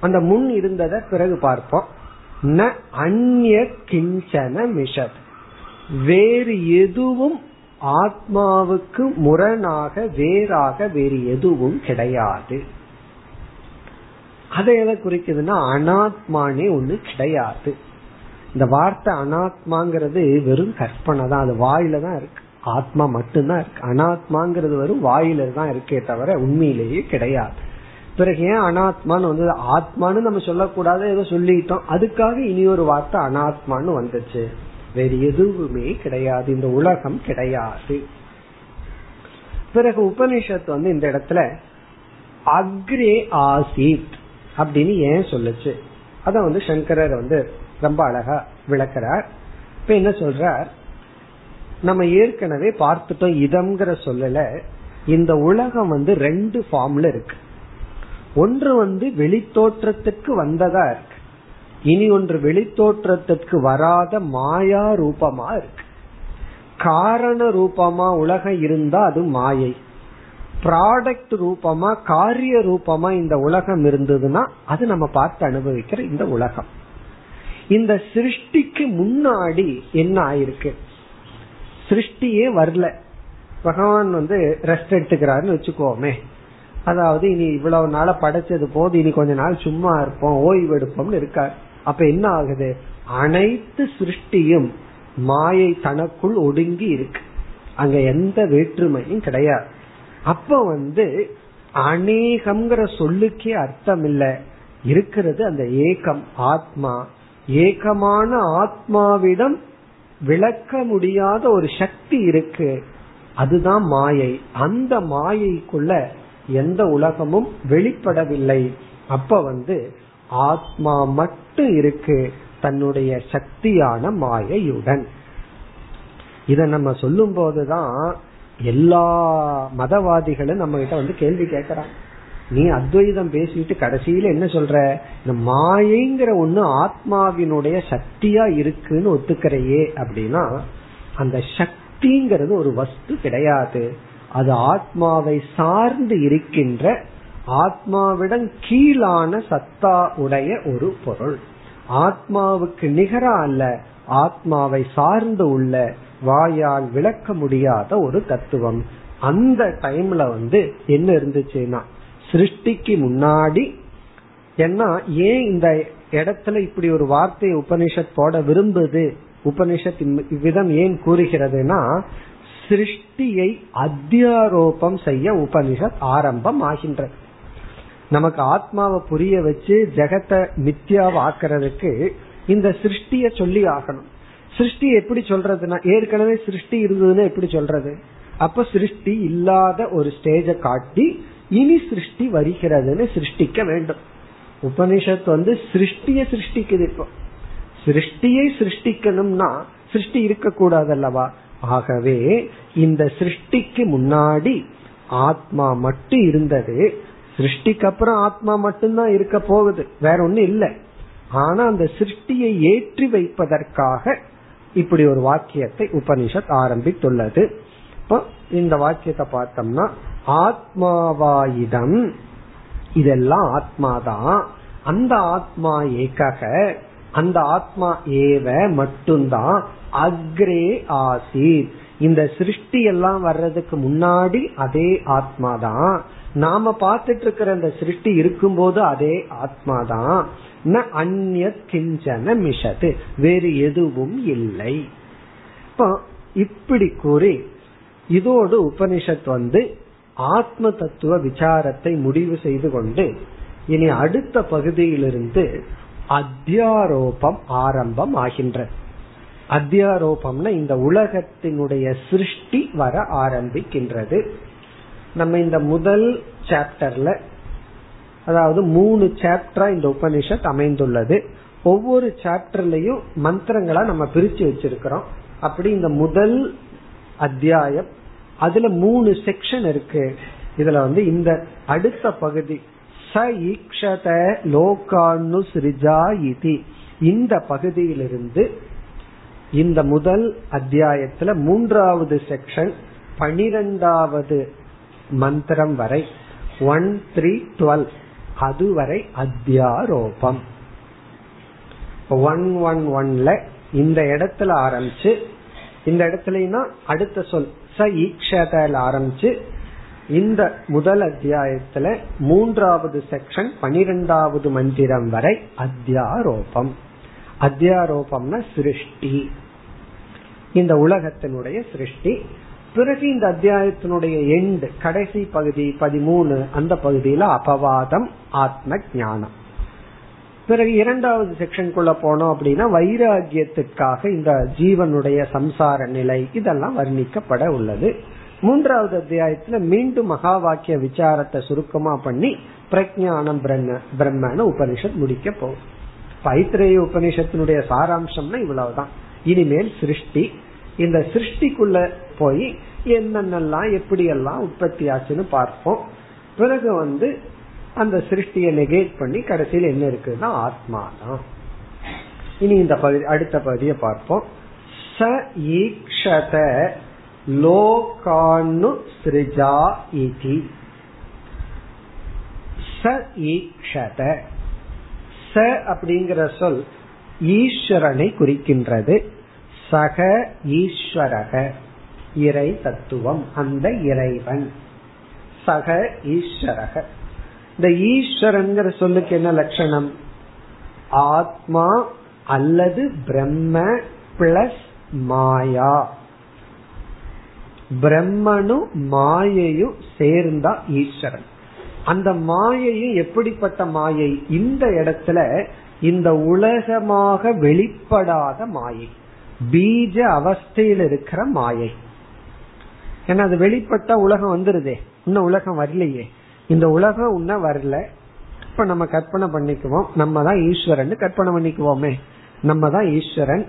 Speaker 1: அந்த முன் இருந்தத பிறகு பார்ப்போம். ந அந்நிய கிஞ்சன மிஷத். வேறு எதுவும் ஆத்மாவுக்கு முரணாக வேறாக வேறு எதுவும் கிடையாது. அதை எதை குறிக்குதுன்னா அனாத்மானே ஒண்ணு கிடையாது. இந்த வார்த்தை அனாத்மாங்கிறது வெறும் கற்பனை தான். அது வாயில தான் இருக்கு. ஆத்மா மட்டும்தான் இருக்கு. அனாத்மாங்கிறது வெறும் வாயில தான் இருக்கே தவிர உண்மையிலேயே கிடையாது. பிறகு ஏன் அனாத்மான்னு வந்து ஆத்மான்னு நம்ம சொல்லக்கூடாது ஏதோ சொல்லிட்டோம். அதுக்காக இனி ஒரு வார்த்தை அனாத்மான்னு வந்துச்சு. வேறு எதுவுமே கிடையாது. இந்த உலகம் கிடையாது. பிறகு உபனிஷத்து வந்து இந்த இடத்துல அக்ரே ஆசித். அப்படின்னு ஏன் சொல்லுச்சு? அத வந்து சங்கரர் வந்து ரொம்ப அழகா விளக்கிறார். இப்ப என்ன சொல்ற நம்ம ஏற்கனவே பார்த்துட்டோம் இதம்ங்கிற சொல்லல. இந்த உலகம் வந்து ரெண்டு ஃபார்ம்ல இருக்கு. ஒன்று வந்து வெளித்தோற்றத்துக்கு வந்ததா இருக்கு. இனி ஒன்று வெளித்தோற்றத்திற்கு வராத மாயா ரூபமா இருக்கு. காரண ரூபமா உலகம் இருந்தா அது மாயை. ப்ராடக்ட் ரூபமா காரிய ரூபமா இந்த உலகம் இருந்ததுன்னா அது நம்ம பார்த்து அனுபவிக்கிற இந்த உலகம். இந்த சிருஷ்டிக்கு முன்னாடி என்ன ஆயிருக்கு? சிருஷ்டியே வரல. பகவான் வந்து ரெஸ்ட் எடுத்துக்கிறாருன்னு வச்சுக்கோமே. அதாவது இனி இவ்வளவு நாள படைச்சது போது இனி கொஞ்ச நாள் சும்மா இருப்போம் ஓய்வு எடுப்போம்னு இருக்கார். அப்ப என்ன ஆகுது? அனைத்து சிருஷ்டியும் மாயை தனக்குள் ஒடுங்கி இருக்கு. அங்க எந்த வேற்றுமையும் கிடையாது. அப்ப வந்து அநேகம்ங்கிற சொல்லுக்கே அர்த்தம் இல்ல இருக்கிறது அந்த ஏகம் ஆத்மா. ஏகமான ஆத்மாவிடம் விளக்க முடியாத ஒரு சக்தி இருக்கு. அதுதான் மாயை. அந்த மாயைக்குள்ள எந்த உலகமும் வெளிப்படவில்லை. அப்ப வந்து ஆத்மா மட்டும் இருக்கு தன்னுடைய சக்தியான மாயையுடன். இத நம்ம சொல்லும் போதுதான் எல்லா மதவாதிகளும் நம்ம கிட்ட வந்து கேள்வி கேட்கறாங்க. நீ அத்வைதம் பேசிட்டு கடைசியில என்ன சொல்ற? இந்த மாயைங்கிற ஒண்ணு ஆத்மாவினுடைய சக்தியா இருக்குன்னு ஒத்துக்கிறையே அப்படின்னா அந்த சக்திங்கிறது ஒரு வஸ்து கிடையாது. அது ஆத்மாவை சார்ந்து இருக்கின்ற ஆத்மாவிடம் கீழான சத்தா உடைய ஒரு பொருள். ஆத்மாவுக்கு நிகரா அல்ல ஆத்மாவை சார்ந்து உள்ள வாயால் விளக்க முடியாத ஒரு தத்துவம். அந்த டைம்ல வந்து என்ன இருந்துச்சுன்னா சிருஷ்டிக்கு முன்னாடி ஏன்னா ஏன் இந்த இடத்துல இப்படி ஒரு வார்த்தையை உபனிஷத் போட விரும்புது? உபனிஷத் இவ்விதம் ஏன் கூறுகிறதுனா சிருஷ்டியை அத்தியாரோபம் செய்ய உபனிஷத் ஆரம்பம் ஆகின்றது நமக்கு ஆத்மாவை புரிய வச்சு ஜெகத்தை மித்தியாவாக்குறதுக்கு இந்த சிருஷ்டிய சொல்லி ஆகணும். சிருஷ்டி எப்படி சொல்றதுன்னா ஏற்கனவே சிருஷ்டி இருந்ததுன்னு எப்படி சொல்றது? அப்ப சிருஷ்டி இல்லாத ஒரு ஸ்டேஜ காட்டி இனி சிருஷ்டி வருகிறதுன்னு சிருஷ்டிக்க வேண்டும். உபனிஷத் வந்து சிருஷ்டிய சிருஷ்டிக்குது இப்போ. சிருஷ்டியை சிருஷ்டிக்கணும்னா சிருஷ்டி இருக்கக்கூடாது அல்லவா ஆகவே இந்த சிருஷ்டிக்கு முன்னாடி ஆத்மா மட்டும் இருந்தது சிருஷ்டிக்கு அப்புறம் ஆத்மா மட்டும்தான் இருக்க போகுது. வேற ஒண்ணும் இல்லை. ஆனா அந்த சிருஷ்டியை ஏற்றி வைப்பதற்காக இப்படி ஒரு வாக்கியத்தை உபனிஷத் ஆரம்பித்துள்ளது. இப்போ இந்த வாக்கியத்தை பார்த்தோம்னா ஆத்மாவாயிடம் இதெல்லாம் ஆத்மாதான். அந்த ஆத்மா ஏகக அந்த ஆத்மா ஏவ மட்டும்தான் அக்ரே ஆசி இந்த சிருஷ்டி எல்லாம் வர்றதுக்கு முன்னாடி அதே ஆத்மாதான். நாம பார்த்துட்டு இருக்கிற அந்த சிருஷ்டி இருக்கும்போது அதே ஆத்மாதான். ந அந்நிய கிஞ்சன மிஷது வேறு எதுவும் இல்லை. இப்படி கூறி இதோடு உபனிஷத் வந்து ஆத்ம தத்துவ விசாரத்தை முடிவு செய்து கொண்டு இனி அடுத்த பகுதியிலிருந்து அத்தியாரோபம் ஆரம்பம் ஆகின்ற. அத்தியாரோபம்னா இந்த உலகத்தினுடைய சிருஷ்டி வர ஆரம்பிக்கின்றது. நம்ம இந்த முதல் சாப்டர்ல அதாவது மூணு சாப்டரா இந்த உபனிஷத் அமைந்துள்ளது. ஒவ்வொரு சாப்டர்லயும் மந்திரங்களா நம்ம பிரிச்சு வச்சிருக்கிறோம். அப்படி இந்த முதல் அத்தியாயம் அதுல மூணு செக்ஷன் இருக்கு. இதுல வந்து இந்த அடுத்த பகுதி ச ஈக்ஷத லோகானு சிரிஜா இதி. இந்த பகுதியிலிருந்து இந்த முதல் அத்தியாயத்துல மூன்றாவது செக்ஷன் பனிரெண்டாவது மந்திரம் வரை ஒன் த்ரீ டுவெல் அதுவரை அத்தியாரோபம். ஒன் ஒன் ஒன்ல இந்த இடத்துல ஆரம்பிச்சு இந்த இடத்துலனா அடுத்த சொல் ச ஈக்ஷதல ஆரம்பிச்சு இந்த முதல் அத்தியாயத்துல மூன்றாவது செக்ஷன் பனிரெண்டாவது மந்திரம் வரை அத்தியாரோபம். அத்தியாரோபம்னா சிருஷ்டி. இந்த உலகத்தினுடைய சிருஷ்டி. பிறகு இந்த அத்தியாயத்தினுடைய எண்டு கடைசி பகுதி பதிமூணு அந்த பகுதியில அபவாதம் ஆத்ம ஞானம் பிறகு இரண்டாவது செக்ஷனுக்குள்ள போனோம் அப்படின்னா வைராகியத்திற்காக இந்த ஜீவனுடைய சம்சார நிலை இதெல்லாம் வர்ணிக்கப்பட உள்ளது. மூன்றாவது அத்தியாயத்துல மீண்டும் மகா வாக்கிய விசாரத்தை சுருக்கமா பண்ணி பிரஜானம் பிரம்ம பிரம்மன்னு உபனிஷத் முடிக்க போகும் பைத்திரேய உபனிஷத்தினுடைய சாராம்சம்னா இவ்வளவுதான். இனிமேல் சிருஷ்டி. இந்த சிருஷ்டிக்குள்ள போய் என்னென்னலாம் எப்படி எல்லாம் உற்பத்தி ஆச்சுன்னு பார்ப்போம். பிறகு வந்து அந்த சிருஷ்டியை நெகேட் பண்ணி கடைசியில் என்ன இருக்குன்னா ஆத்மா தான் இனி இந்த பகுதி அடுத்த பகுதியை பார்ப்போம். ச ஈக்ஷத லோகானு சிருஜா இதி ச ஈக்ஷத. ச அப்படிங்கிற சொல் ஈஸ்வரனை குறிக்கின்றது. சக ஈஸ்வரக. இறை தத்துவம் அந்த இறைவன். சக ஈஸ்வரக. இந்த ஈஸ்வரங்கிற சொல்லுக்கு என்ன லட்சணம்? ஆத்மா அல்லது பிரம்ம பிளஸ் மாயா. பிரம்மனும் மாயையும் சேர்ந்தா ஈஸ்வரன். அந்த மாயையும் எப்படிப்பட்ட மாயை? இந்த இடத்துல இந்த உலகமாக வெளிப்படாத மாயை. பீஜ அவஸ்தையில் இருக்கிற மாயை. ஏன்னா அது வெளிப்பட்ட உலகம் வந்துருதே. இன்னும் உலகம் வரலையே. இந்த உலகம் இன்னும் வரல. இப்ப நம்ம கற்பனை பண்ணிக்குவோம். நம்ம தான் ஈஸ்வரன் கற்பனை பண்ணிக்குவோமே. நம்ம தான் ஈஸ்வரன்.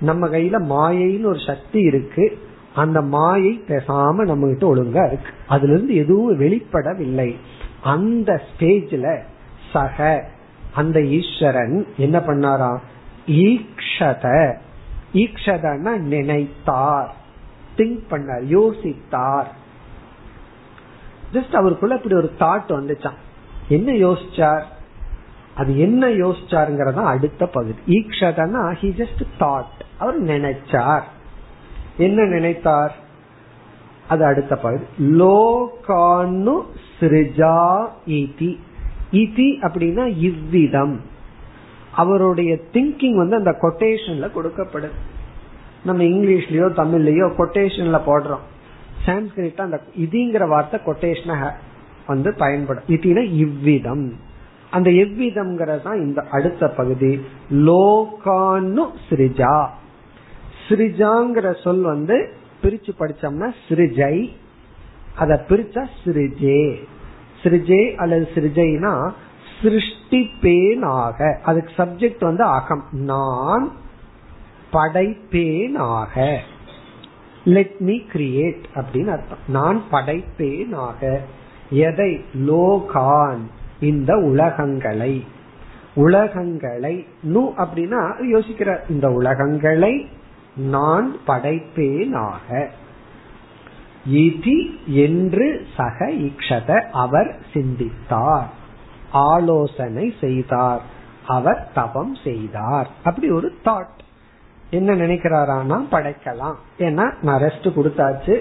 Speaker 1: நம்ம கையில மாயைன்னு ஒரு சக்தி இருக்கு. அந்த மாயை பேசாம நம்ம கிட்ட ஒழுங்கா இருக்கு. அதுல இருந்து எதுவும் வெளிப்படவில்லை. அந்த ஸ்டேஜ்ல சக அந்த ஈஸ்வரன் என்ன பண்ணாராம்? ஈக்ஷத. ஈக்ஷதன்னா நினைத்தார். திங்க் பண்ணார் யோசித்தார். ஜஸ்ட் அவருக்குள்ள இப்படி ஒரு தாட் வந்துச்சான் என்ன யோசிச்சார்? அது என்ன யோசிச்சாருங்கிறதா அடுத்த பகுதி. ஈக்ஷதனா? ஹி ஜஸ்ட் தாட் அவர் நினைச்சார். என்ன நினைத்தார்? அது அடுத்த பகுதி. லோகானு சிரிஜா இதி இதி அப்படின்னா இவ்விதம். அவருடைய திங்கிங் வந்து அந்த கொட்டேஷன்ல கொடுக்கப்படுது நம்ம இங்கிலீஷ்லயோ தமிழ்லயோ கொட்டேஷன்ல போடுறோம். சான்ஸ்கிரிட் அந்த இதுங்கிற வார்த்தை கொட்டேஷன வந்து பயன்படும். இதுனா இவ்விதம். அந்த எவ்விதம்ங்கிறது தான் இந்த அடுத்த பகுதி. லோகானு ஸ்ரிஜா ஸ்ரிஜாங்கிற சொல் வந்து பிரிச்சு படிச்சோம்னா சிறிஜை அத பிரிச்சா சிறிஜே சிறிஜே அல்லது சிறிஜைனா சிருஷ்டிப்பேனாக. அதுக்கு சப்ஜெக்ட் வந்து அகம். நான் படைப்பேனாக. லெட் மீ கிரியேட் அப்படின்னு அர்த்தம். நான் படைப்பேனாக. எதை? லோகான் இந்த உலகங்களை. உலகங்களை நு அப்படின்னா யோசிக்கிற இந்த உலகங்களை நான் படைப்பேனாக. இதி என்று சக இக்ஷத அவர் சிந்தித்தார். ஆலோசனை செய்தார். அவர் தவம் செய்தார். அப்படி ஒரு தாட் என்ன நினைக்கிறாரானா படைக்கலாம். ஏன்னா நான் ரெஸ்ட் கொடுத்தாச்சு.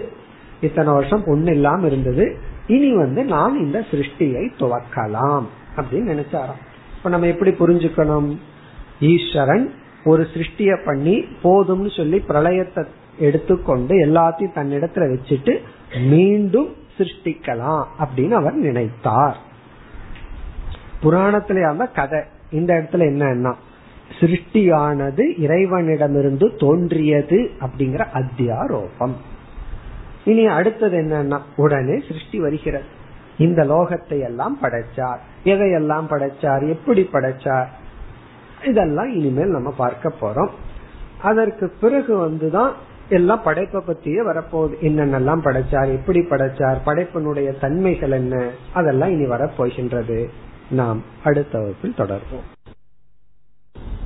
Speaker 1: இத்தனை வருஷம் பொண்ணு இல்லாம இருந்தது. இனி வந்து நான் இந்த சிருஷ்டியை துவக்கலாம் அப்படின்னு நினைச்சாராம். இப்ப நம்ம எப்படி புரிஞ்சுக்கணும்? ஈஸ்வரன் ஒரு சிருஷ்டிய பண்ணி போதும்னு சொல்லி பிரளயத்தை எடுத்துக்கொண்டு எல்லாத்தையும் தன்னிடத்துல வச்சுட்டு மீண்டும் சிருஷ்டிக்கலாம் அப்படின்னு அவர் நினைத்தார். புராணத்திலே கதை இந்த இடத்துல என்னன்னா சிருஷ்டியானது இறைவனிடமிருந்து தோன்றியது அப்படிங்கிற அத்தியாரோபம். இனி அடுத்தது என்னன்னா உடனே சிருஷ்டி வருகிறது. இந்த லோகத்தை எல்லாம் படைச்சார். எதையெல்லாம் படைச்சார்? எப்படி படைச்சார்? இதெல்லாம் இனிமேல் நம்ம பார்க்க போறோம். அதற்கு பிறகு வந்துதான் எல்லாம் படைப்பை பத்தியே வரப்போகுது. என்னென்னலாம் படைச்சார்? எப்படி படைச்சார்? படைப்பினுடைய தன்மைகள் என்ன? அதெல்லாம் இனி வரப்போகின்றது. நாம் அடுத்த வகுப்பில் தொடர்வோம்.